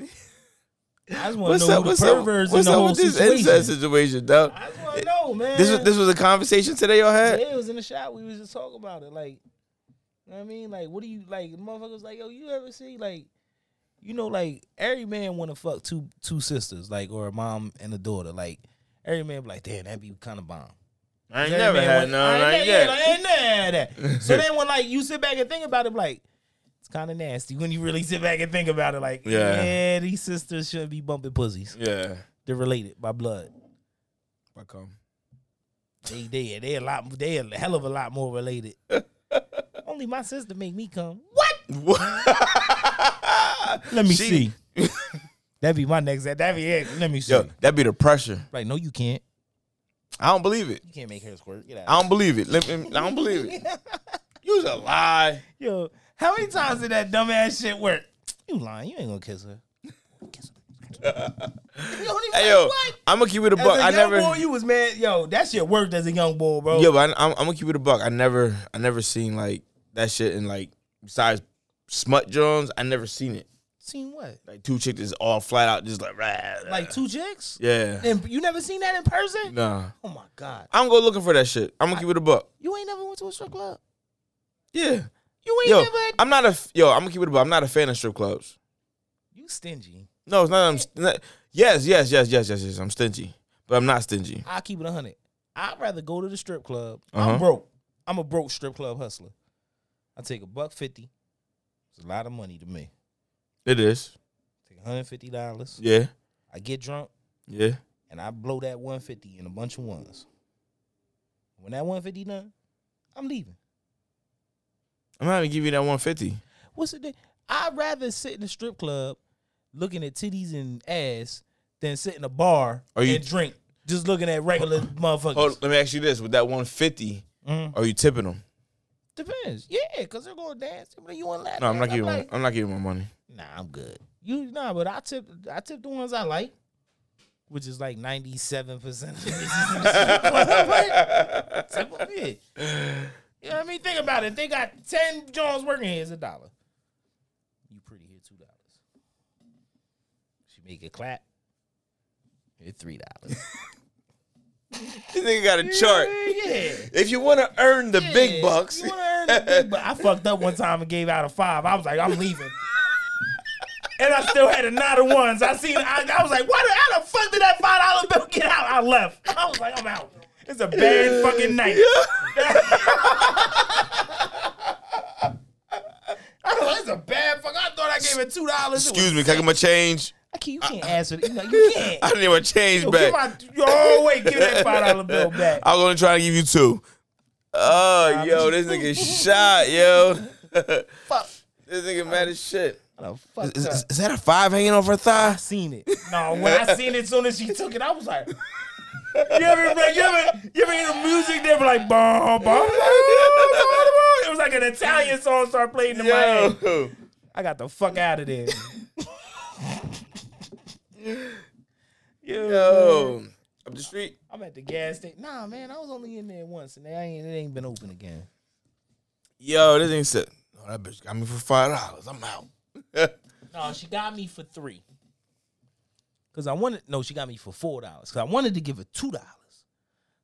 I just want to know up? What's the up? perverts What's the up whole with this situation. incest situation, dog? I just want to know, man. This was this was a conversation today y'all had. Yeah, it was in the shop. We was just talking about it. Like, you know what I mean? Like, what do you like? The motherfuckers like, yo, you ever see like, you know, like every man want to fuck two two sisters, like, or a mom and a daughter. Like, every man be like, damn, that'd be kind of bomb. I ain't never had none I like that. ain't never had that. so then when like you sit back and think about it, like. It's kind of nasty when you really sit back and think about it. Like, Yeah. yeah, these sisters shouldn't be bumping pussies. Yeah. They're related by blood. I come. They they they a lot they a hell of a lot more related. Only my sister make me come. What? Let me She- see. That'd be my next. That'd be it. Let me see. Yo, that'd be the pressure. Like, no, you can't. I don't believe it. You can't make her squirt. Get out. I don't believe it. Let me, I don't believe it. You's a lie. Yo, how many times did that dumbass shit work? You lying? You ain't gonna kiss her. Kiss her. You don't even Hey yo? I'm gonna keep it a As buck. a I young never. boy, you was mad. Yo, that shit worked as a young boy, bro. Yo, but I, I'm, I'm gonna keep it a buck. I never, I never seen like that shit in like besides smut Jones. I never seen it. Seen what? Like two chicks is all flat out, just like rah, rah. Like two chicks? Yeah. And you never seen that in person? Nah. Oh my god. I'm gonna go looking for that shit. I'm gonna keep it a buck. You ain't never went to a strip club? Yeah. You ain't Yo, never I'm not a yo. I'm gonna keep it buck. I'm not a fan of strip clubs. You stingy. No, it's not. I'm st- not- yes, yes, yes, yes, yes, yes. I'm stingy, but I'm not stingy. I'll keep it a hundred. I'd rather go to the strip club. Uh-huh. I'm broke. I'm a broke strip club hustler. I take a buck fifty. It's a lot of money to me. It is. Take hundred fifty dollars. Yeah, I get drunk yeah. and I blow that one fifty in a bunch of ones. When that one fifty done, I'm leaving. I'm not gonna give you that 150. What's the thing? I'd rather sit in the strip club looking at titties and ass than sit in a bar Are you- and drink. Just looking at regular motherfuckers. Hold, let me ask you this: With that 150, Mhm. are you tipping them? Depends. Yeah, because they're going to dance. But you want. No, I'm not at. giving. like, I'm not giving my money. Nah, I'm good. You nah, but I tip I tip the ones I like, which is like ninety seven percent. Tip 'em, yeah. You know what I mean? Think about it. They got ten Jones working here. It's a dollar. You pretty here two dollars. She make it clap. Here three dollars. This nigga got a chart. Yeah. If you want to earn the Yeah. big bucks, You wanna earn the big bucks? I fucked up one time and gave out a five. I was like, I'm leaving. And I still had a nine of ones. I seen. I, I was like, "Why the, how the fuck did that five dollar bill get out?" I left. I was like, "I'm out." It's a bad fucking night. I was like, it's a bad fuck. I thought I gave it two dollars. excuse me, can I get my change? I can't, you can't answer. You, know, you can't. I need my change Yo, give back. my, oh wait, give that five dollar bill back. I was gonna try to give you two. Oh, yo, this nigga shot, yo. Fuck. This nigga mad as shit. Oh, fuck Is, is- is that a five hanging off her I thigh? seen it. No, when I seen it, as soon as she took it, I was like, you ever, you ever, you ever hear the music? They were like, bum, bum, it was like an Italian song start playing in my head. I got the fuck out of there. Yo, Yo. Up the street. I'm at the gas station. Nah, man, I was only in there once, and they ain't, it ain't been open again. Yo, this ain't said. Oh, that bitch got me for five dollars. I'm out. No, she got me for three. Cause I wanted no, she got me for four dollars. Cause I wanted to give her two dollars.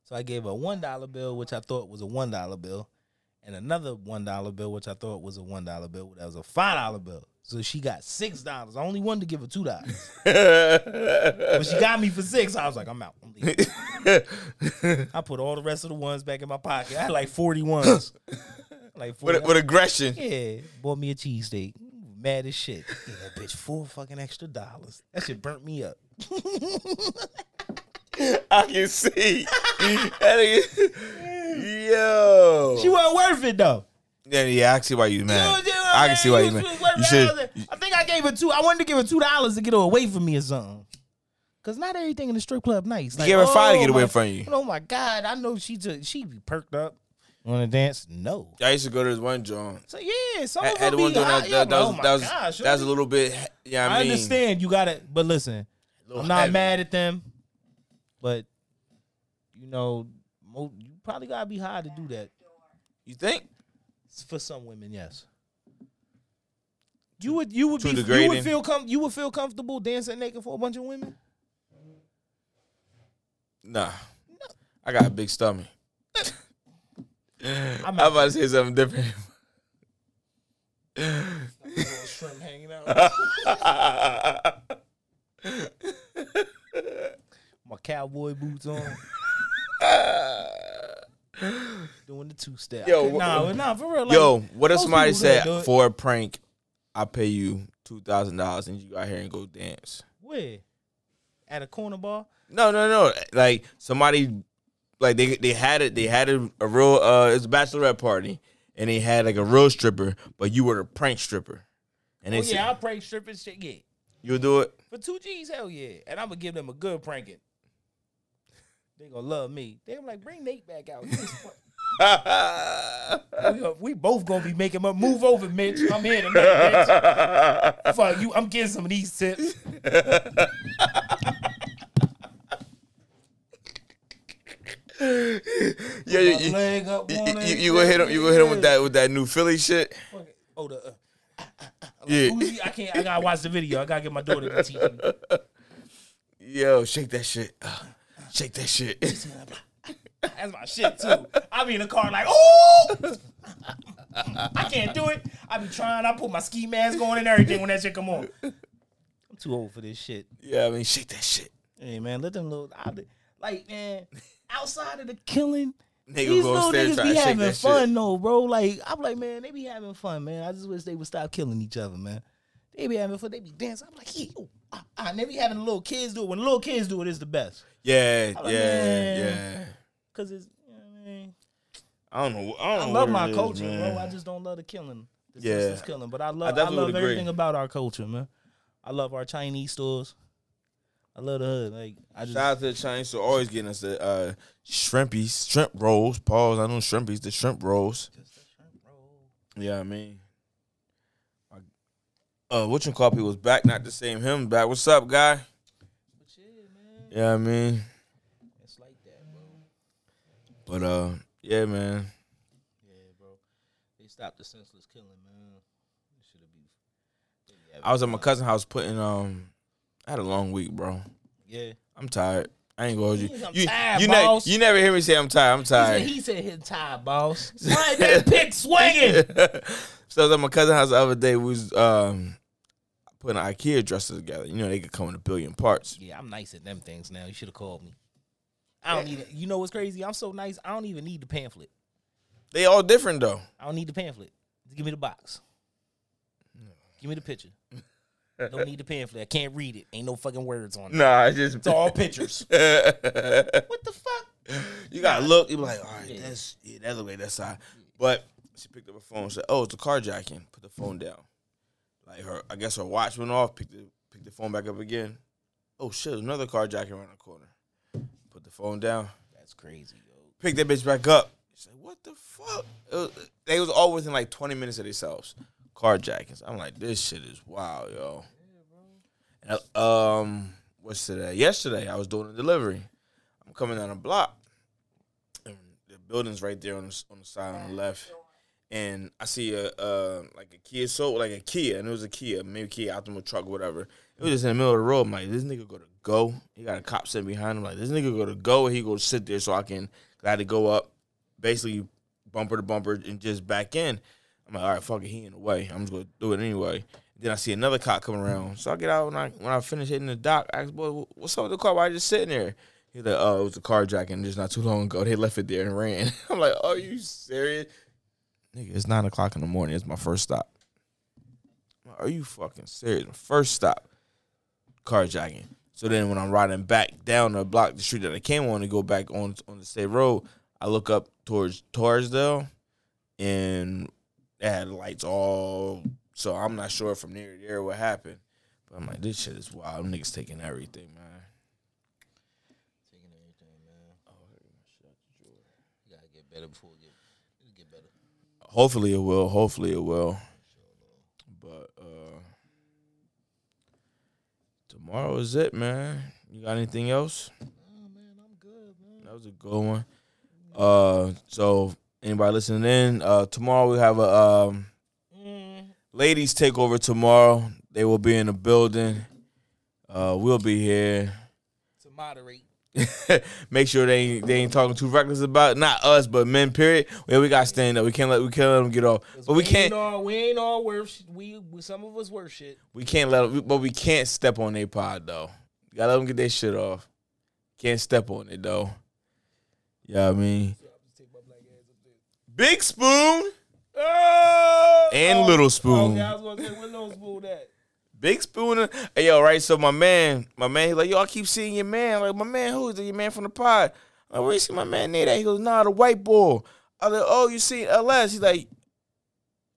So I gave her a one dollar bill, which I thought was a one dollar bill, and another one dollar bill, which I thought was a one dollar bill. That was a five dollar bill. So she got six dollars. I only wanted to give her two dollars, but she got me for six. I was like, I'm out. I'm leaving. I put all the rest of the ones back in my pocket. I had like 40 ones. Like 40. with, with aggression. Yeah, bought me a cheesesteak. Mad as shit. Yeah, that bitch four fucking extra dollars. That shit burnt me up. I can see. Yo. She wasn't worth it though. yeah, yeah, I can see why you mad. You know I can see why you mad. You should. I think I gave her two. I wanted to give her two dollars to get her away from me or something. Cause not everything in the strip club nice. Like, gave her five to oh get away my- from you. Oh my god, I know she took. She be perked up. Want to dance? No. I used to go to this one joint. So yeah, some Had, of had them one be that. That, that was oh like, that oh was gosh, that was a little bit. Yeah, I, I mean, understand you got it, but listen, I'm not heavy. mad at them, but you know, you probably gotta be high to do that. You think? For some women, yes. You would you would Too be you would feel com- you would feel comfortable dancing naked for a bunch of women. Nah. I got a big stomach. I'm I'm about to say something different. shrimp hanging out. My cowboy boots on. Doing the two step. Yo, nah, nah, for real. Like, Yo, what if somebody said for a prank, I pay you two thousand dollars and you go out here and go dance? where? At a corner bar? No, no, no. Like somebody, like they they had it. They had a, a real. uh It's a bachelorette party, and they had like a real stripper, but you were the prank stripper. And they Oh said yeah, I'll prank stripping shit. Yeah. you'll do it. For two G's, hell yeah. And I'm gonna give them a good pranking. They gonna love me. They gonna like bring Nate back out. He was fun. we, gonna- we both gonna be making him move over, Mitch. I'm here tonight, Mitch. Fuck you. I'm getting some of these tips. yeah, you, you, leg up. you, you, you gonna hit him. You gonna hit him with that with that new Philly shit. Oh, the. Uh, uh, Yeah. Uzi, I can't. I gotta watch the video. I gotta get my daughter to teach me. Yo, shake that shit. Uh, shake that shit. That's my shit too. I be in the car like, oh, I can't do it. I be trying. I put my ski mask on and everything when that shit come on. I'm too old for this shit. yeah, I mean, shake that shit. Hey man, let them I, like man. Outside of the killing, Nigga these little niggas be having fun shit. though, bro. Like I'm like, man, they be having fun, man. I just wish they would stop killing each other, man. They be having fun. They be dancing. I'm like, yeah, oh, ah, ah. and they be having the little kids do it. When the little kids do it, it's the best. Yeah, like, yeah, man. yeah. Cause it's, you know what I mean. I don't know. I I don't know. love my is, culture, man. bro. I just don't love the killing. The Yeah. killing. But I love I, definitely love everything about our culture, man. I love our Chinese stores. I love the hood. Like I just Shout out to the Chinese for always getting us the uh, shrimpies, shrimp rolls. Pause. I know shrimpies, the shrimp rolls. Yeah, I mean, uh, what you call people was back, not the same him back. What's up, guy? Yeah, I mean, it's like that, bro. but uh, yeah, man. Yeah, bro. They stopped the senseless killing, man. Should have been. I was at my cousin's house putting um, I had a long week, bro. Yeah. I'm tired. I ain't gonna hold you. I'm You, tired, you, boss. you never hear me say I'm tired. I'm He said, tired. he said he's tired, boss. Right, that pick swinging. so I was at my cousin's house the other day. We was um putting an IKEA dresser together. You know they could come in a billion parts. Yeah, I'm nice at them things now. You should have called me. I don't need it. You know what's crazy? I'm so nice. I don't even need the pamphlet. They all different though. I don't need the pamphlet. Just give me the box. Give me the picture. Don't need the pamphlet. I can't read it. Ain't no fucking words on it. Nah, I just It's all pictures. what the fuck? You gotta look. You be like, all right, Yeah. that's yeah, that's the way that side. But she picked up her phone. Said, "Oh, it's a carjacking." Put the phone down. Like her, I guess her watch went off. Picked the picked the phone back up again. Oh shit, another carjacking around the corner. Put the phone down. That's crazy, yo. Pick that bitch back up. She's like, what the fuck? It was, they was all within like 20 minutes of themselves. Carjackings. I'm like, this shit is wild, yo. Um, what's today? Yesterday, I was doing a delivery. I'm coming down the block, and the building's right there on the on the side on the left. And I see a uh, like a Kia Soul, like a Kia, and it was a Kia, maybe Kia Optima truck, whatever. It was just in the middle of the road. I'm like, this nigga go to go. He got a cop sitting behind him. Like, this nigga go to go, and he go sit there so I can. I had to go up, basically bumper to bumper, and just back in. I'm like, all right, fuck it, he in the way. I'm just gonna do it anyway. Then I see another cop coming around, so I get out when I when I finish hitting the dock. I ask, boy, what's up with the car? Why you just sitting there? He's like, oh, it was a carjacking just not too long ago. They left it there and ran. I'm like, oh, you serious? Nigga, it's nine o'clock in the morning. It's my first stop. Like, Are you fucking serious? My first stop, carjacking. So then when I'm riding back down the block, the street that I came on to go back on on the state road, I look up towards Torresdale, and it had lights all. So I'm not sure from near to there what happened, but I'm like, this shit is wild. Them niggas taking everything, man. Taking everything, man. Oh, You gotta get better before it get, get better. Hopefully it will. Hopefully it will. But uh tomorrow is it, man. You got anything else? Oh man, I'm good, man. That was a good one. Uh, so anybody listening in, uh, tomorrow we have a um, Mm. ladies takeover tomorrow. They will be in the building. Uh, we'll be here. To moderate. Make sure they ain't, they ain't talking too reckless about it. not us, but men. Period. Yeah, we got to stand up. We can't let we can't let them get off. But we ain't can't all, we ain't all worth. We, we some of us worth shit. we can't let 'em- but we can't step on their pod though. Gotta let them get their shit off. Can't step on it though. Yeah, I mean, big spoon Oh, and little spoon. Okay, I was gonna say, where little spoon at? Big spoon. Hey, yo, right? So my man, my man, he like, yo, I keep seeing your man. Like, my man, who is it? Your man from the pod. I'm like, where you see my man Nate at? He goes, nah, the white boy. I like, oh, you see LS? He's like,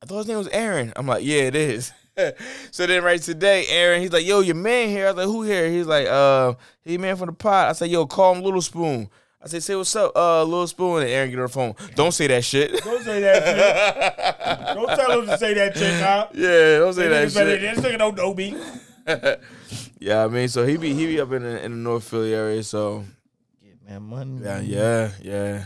I thought his name was Aaron. I'm like, yeah, it is. so then right today, Aaron, he's like, yo, your man here. I was like, who here? He's like, uh, he man from the pod. I said, yo, call him Little Spoon. I said, say what's up, uh, Little Spoon. And Aaron get on the phone. Don't say that shit. Don't say that shit. Don't tell him to say that shit, huh? yeah, don't say that shit. This nigga don't know me. Yeah, I mean, so he be he be up in the, in the North Philly area, so get Man, money. yeah, yeah, yeah.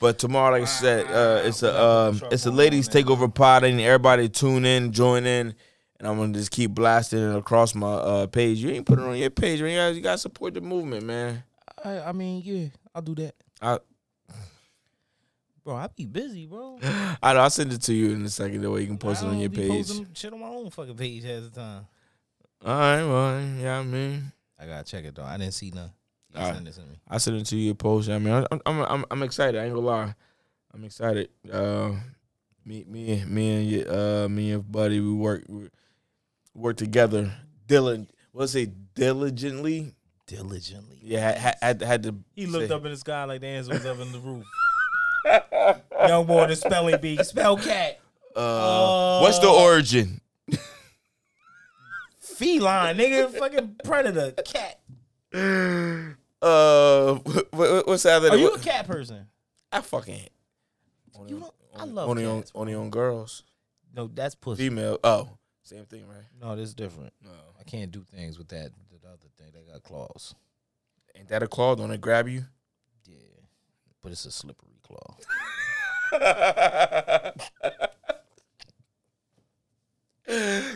But tomorrow, like I said, uh, it's a um, it's a ladies takeover pod. I need everybody tune in, join in, and I'm gonna just keep blasting it across my uh, page. You ain't put it on your page, man. You guys, you gotta support the movement, man. I, I mean, yeah, I'll do that. I Bro, I be busy, bro. I know I'll send it to you in a second. That way you can post I it on your page. Shit on my own fucking page half the time. All right, well, yeah, I mean, I gotta check it though. I didn't see none. You send this to me. I send it to you post. I mean, I'm I'm I'm, I'm excited. I ain't gonna lie, I'm excited. Uh, me me me and your, uh me and buddy we work we work together. Dylan, what's it diligently? Diligently. Yeah, had had, had to. He looked say- up in the sky like the answer was up in the roof. Young boy, the spelling bee. Spell cat. Uh, what's the origin? Feline, nigga. Fucking predator. Cat. Uh, what, what, what's the other? Are you a cat person? I fucking. Only, You on- don't- I only- love only cats, on only on girls. No, that's pussy. Female. Oh, same thing, right? No, this is different. No. I can't do things with that. The other thing, they got claws. Ain't that a claw? Don't it grab you? Yeah, but it's a slippery claw.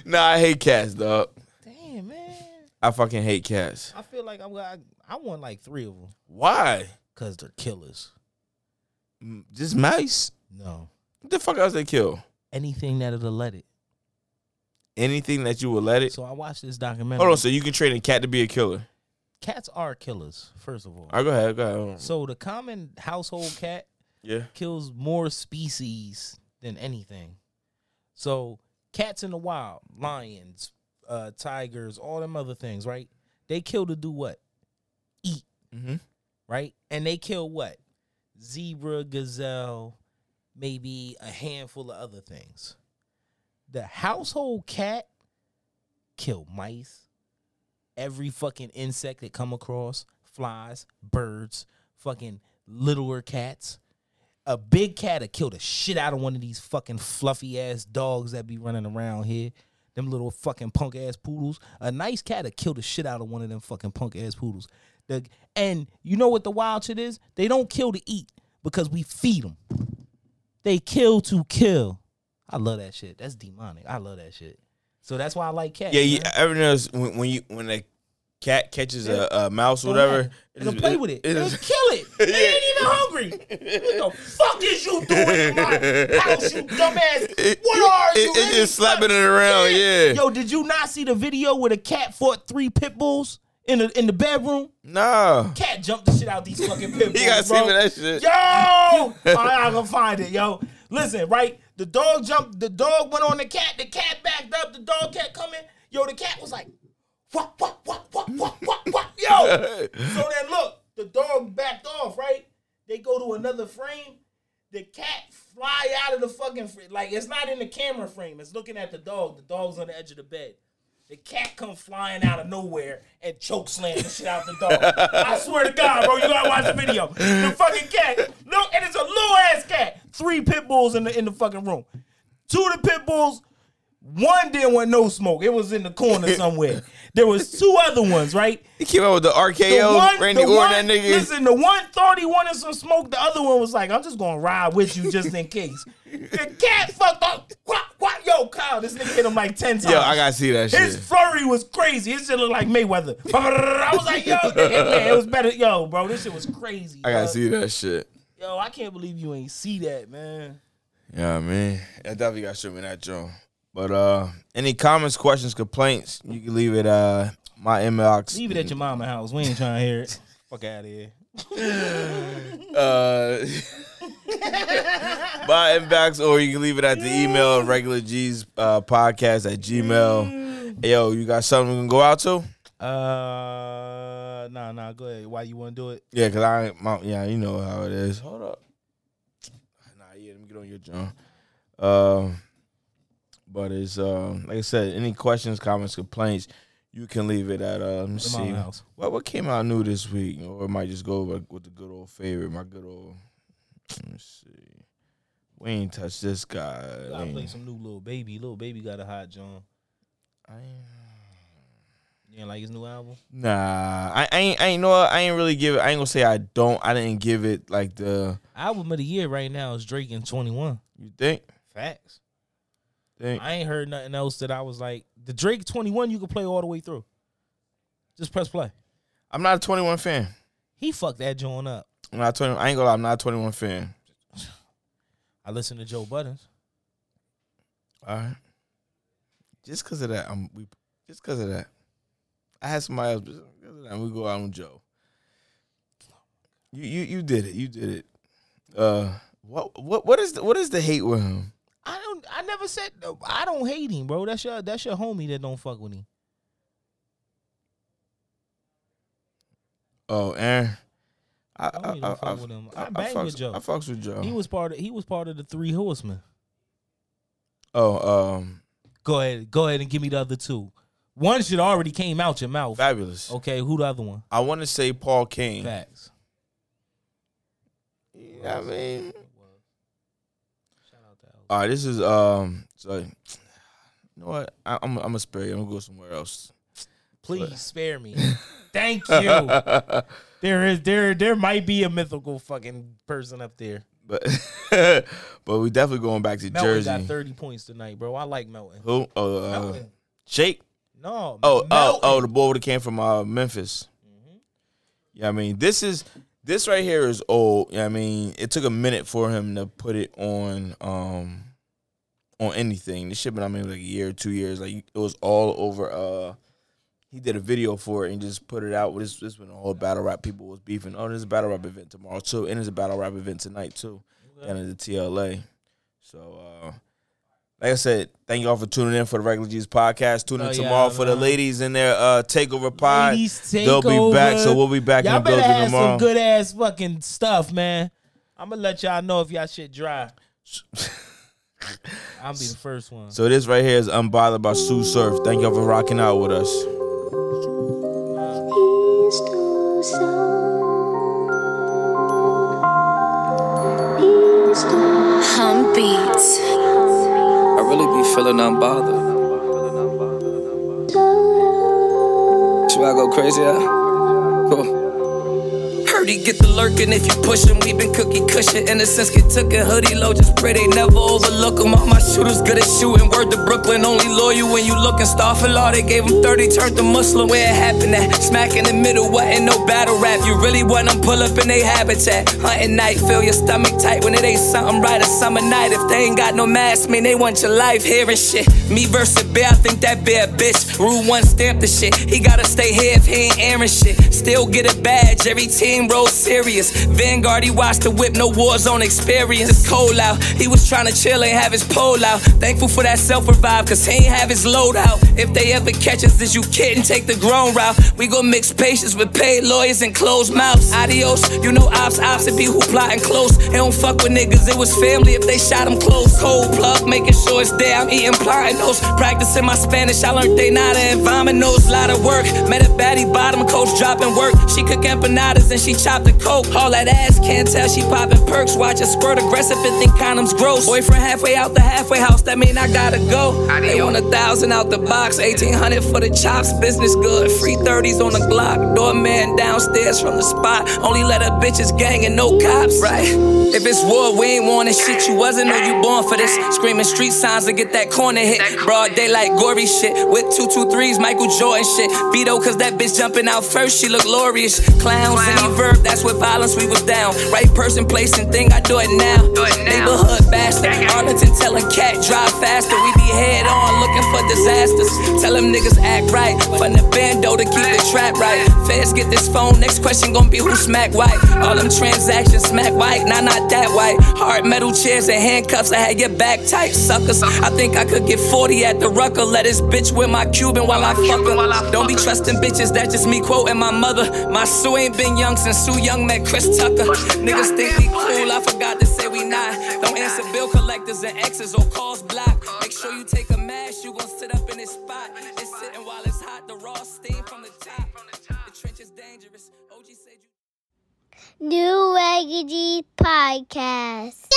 nah, I hate cats, dog. Damn, man. I fucking hate cats. I feel like I'm. I, I want like three of them Why? because they're killers. Mm, Just mice? No, What the fuck else they kill? anything that'll let it. Anything that you would let it. So I watched this documentary. Hold on, so you can train a cat to be a killer. Cats are killers, first of all. All right, go ahead, go ahead. So the common household cat Yeah. kills more species than anything. So cats in the wild, lions, uh, tigers, all them other things, right? They kill to do what? Eat, Mm-hmm. right? And they kill what? Zebra, gazelle, maybe a handful of other things. The household cat kill mice, every fucking insect that come across, flies, birds, fucking littler cats. A big cat would kill the shit out of one of these fucking fluffy ass dogs that be running around here. Them little fucking punk ass poodles. A nice cat would kill the shit out of one of them fucking punk ass poodles. The, and you know what the wild shit is? They don't kill to eat because we feed them. They kill to kill. I love that shit. That's demonic. I love that shit. So that's why I like cats. Yeah, man. ever notice when, when you when a cat catches a, a mouse or whatever. It'll is- play with it. is- kill it. They ain't even hungry. What the fuck is you doing in my house, you dumbass? What are you? it man? just slapping it around, yeah. Yo, did you not see the video where the cat fought three pit bulls in the in the bedroom? Nah, Cat jumped the shit out these fucking pit bulls. you gotta see bro. that shit. Yo, right, I'm gonna find it, yo. Listen, right? The dog jumped. The dog went on the cat. The cat backed up. The dog kept coming. Yo, the cat was like, what, what, what, what, what, what, what? Yo. so then look, the dog backed off. Right? They go to another frame. The cat fly out of the fucking like it's not in the camera frame. It's looking at the dog. The dog's on the edge of the bed. The cat come flying out of nowhere and choke slam the shit out the dog. I swear to God, bro, you gotta watch the video. The fucking cat, look, and it's a little ass cat. Three pit bulls in the in the fucking room. Two of the pit bulls One didn't want no smoke. It was in the corner somewhere. There was two other ones, right? He came out with the RKO, Randy the Orton, one- that nigga. Listen, the one thought he wanted some smoke. The other one was like, "I'm just gonna ride with you just in case." the cat fucked up. What, quack. Yo, Kyle, this nigga hit him like ten times. Yo, I gotta see that shit. His flurry was crazy. His shit looked like Mayweather. I was like, yo, yeah, it was better. Yo, bro, this shit was crazy. I gotta see that shit. Yo, I can't believe you ain't see that, man. Yeah, man. I definitely got to show me that joint. But uh any comments, questions, complaints, you can leave it uh my inbox. Leave it at your mama house. We ain't trying to hear it. Fuck out of here. uh my inbox or you can leave it at the email of regular G's uh podcast at gmail. Yo, you got something we can go out to? Uh, nah, nah. Go ahead. Why you want to do it? Yeah, cause I my, yeah, you know how it is. Hold up. Nah, yeah, let me get on your John. Um, but it's um like I said, any questions, comments, complaints, you can leave it at uh let me see. house. What what came out new this week? Or might just go with, with the good old favorite, my good old let me see. We ain't touch this guy. I play some new Lil Baby. Lil Baby got a hot John. I ain't- You ain't like his new album? Nah, I, I ain't I ain't know I ain't really give it I ain't gonna say I don't I didn't give it like the Album of the year right now is Drake and Twenty One. you think? Facts. I ain't heard nothing else that I was like the Drake Twenty One. You can play all the way through. Just press play. I'm not a 21 fan. He fucked that joint up. I'm not 20. I ain't gonna lie. I'm not a 21 fan. I listen to Joe Buttons. All right. Just because of that, I'm we. Just because of that, I had somebody else. but just 'cause of that, we go out on Joe. You you you did it. You did it. Uh, what what what is the, what is the hate with him? I don't. I never said. I don't hate him, bro. That's your. That's your homie that don't fuck with him. Oh, Aaron. I I don't even fuck with him. I bang fucks, with Joe. I fucks with Joe. He was part of. He was part of the three horsemen. oh um Go ahead. Go ahead and give me the other two. One should already came out your mouth. Fabolous. Okay, who the other one? I want to say Paul Kane. Facts. Yeah, I mean. Shout out to Al. All right, this is um. So, you know what? I, I'm I'm gonna spare you. I'm gonna go somewhere else. Please spare me. Thank you. There is there there might be a mythical fucking person up there. But but we definitely going back to Melton Jersey. got thirty points tonight, bro. I like Melton. Who? Oh, uh, Melton. Shake. No. Oh, oh, Melton. oh, the boy that came from uh, Memphis. Yeah, I mean, this is this right here is old. Yeah, I mean, it took a minute for him to put it on um on anything. This shit been I mean like a year or two years. Like it was all over. Uh, he did a video for it and just put it out. This this when the whole battle rap people was beefing. Oh, there's a battle rap event tomorrow too, and there's a battle rap event tonight too, down at the TLA. So. uh like I said, thank y'all for tuning in for the Regular G's podcast. Tune in Oh, yeah, tomorrow for the ladies in their uh, takeover pod. Ladies They'll be Takeover. back, so we'll be back Y'all in the building have tomorrow. some good ass fucking stuff, man. I'm gonna let y'all know if y'all shit dry. I'll be the first one. So this right here is Unbothered by Sue Surf. Thank y'all for rocking out with us. Hum Beats. I really be feeling unbothered. Should I go crazy? Yeah? Cool. He get the lurking if you push him. We been cookie cushion. Innocence get took a hoodie low. Just pray they never overlook him. All my shooters good at shooting. Word to Brooklyn. Only loyal when you looking. For law. They gave him 30. Turned to Muslim. Where it happened at? Smack in the middle. Wasn't no battle rap. You really want them pull up in they habitat. Hunting night. Feel your stomach tight when it ain't something right. A summer night. If they ain't got no mask, mean they want your life. Hearing shit. Me versus Bear. I think that Bear bitch. Rule one stamp the shit. He gotta stay here if he ain't airing shit. Still get a badge. Every team roll serious. Vanguard, he watched the whip, no war zone experience. It's cold out. He was trying to chill, ain't have his pole out. Thankful for that self revive, cause he ain't have his load out. If they ever catch us, is you kidding? Take the grown route. We gon' mix patience with paid lawyers and closed mouths. Adios, you know ops, ops, it be who plotting close. They don't fuck with niggas, it was family if they shot him close. Cold plug, making sure it's there. I'm eating, plotting Practicing my Spanish, I learned they nada and vominos. Lot of work. Met a baddie bottom coach dropping work. She cook empanadas and she chopped the coke. All that ass can't tell she popping perks. Watch her squirt aggressive and think condoms gross. Boyfriend halfway out the halfway house, that mean I gotta go. They want a thousand out the box, eighteen hundred for the chops. Business good, free thirties on the Glock. Doorman downstairs from the spot. Only let her bitches gang and no cops. Right. If it's war, we ain't wanting shit. You wasn't or you born for this. Screaming street signs to get that corner hit. Broad daylight, gory shit. With two two threes, Michael Jordan shit. Vito, cause that bitch jumping out first. She look glorious. Clowns, any verb, that's with violence we was down. Right person, place, and thing, I do it now. Neighborhood bastard. Arlington telling cat drive faster. We be head on looking for disasters. Tell them niggas act right. From the bando to keep the trap right. Feds get this phone. Next question gonna be who smack white. All them transactions smack white. Nah, not that white. Hard metal chairs and handcuffs. I had your back tight, suckers. I think I could get 40 at the rucker. Let this bitch with my Cuban while I fuck her. Don't be trusting bitches. That's just me quoting my mother. My Sue ain't been young since Sue Young met Chris Tucker. Niggas think we cool. I forgot to say we not. Don't answer bill collectors and exes or calls block. Make sure you take a mask. You gon' sit up in this spot. It's sitting while it's hot. The raw steam from the top. The trench is dangerous. OG said you. New Reggie Podcast.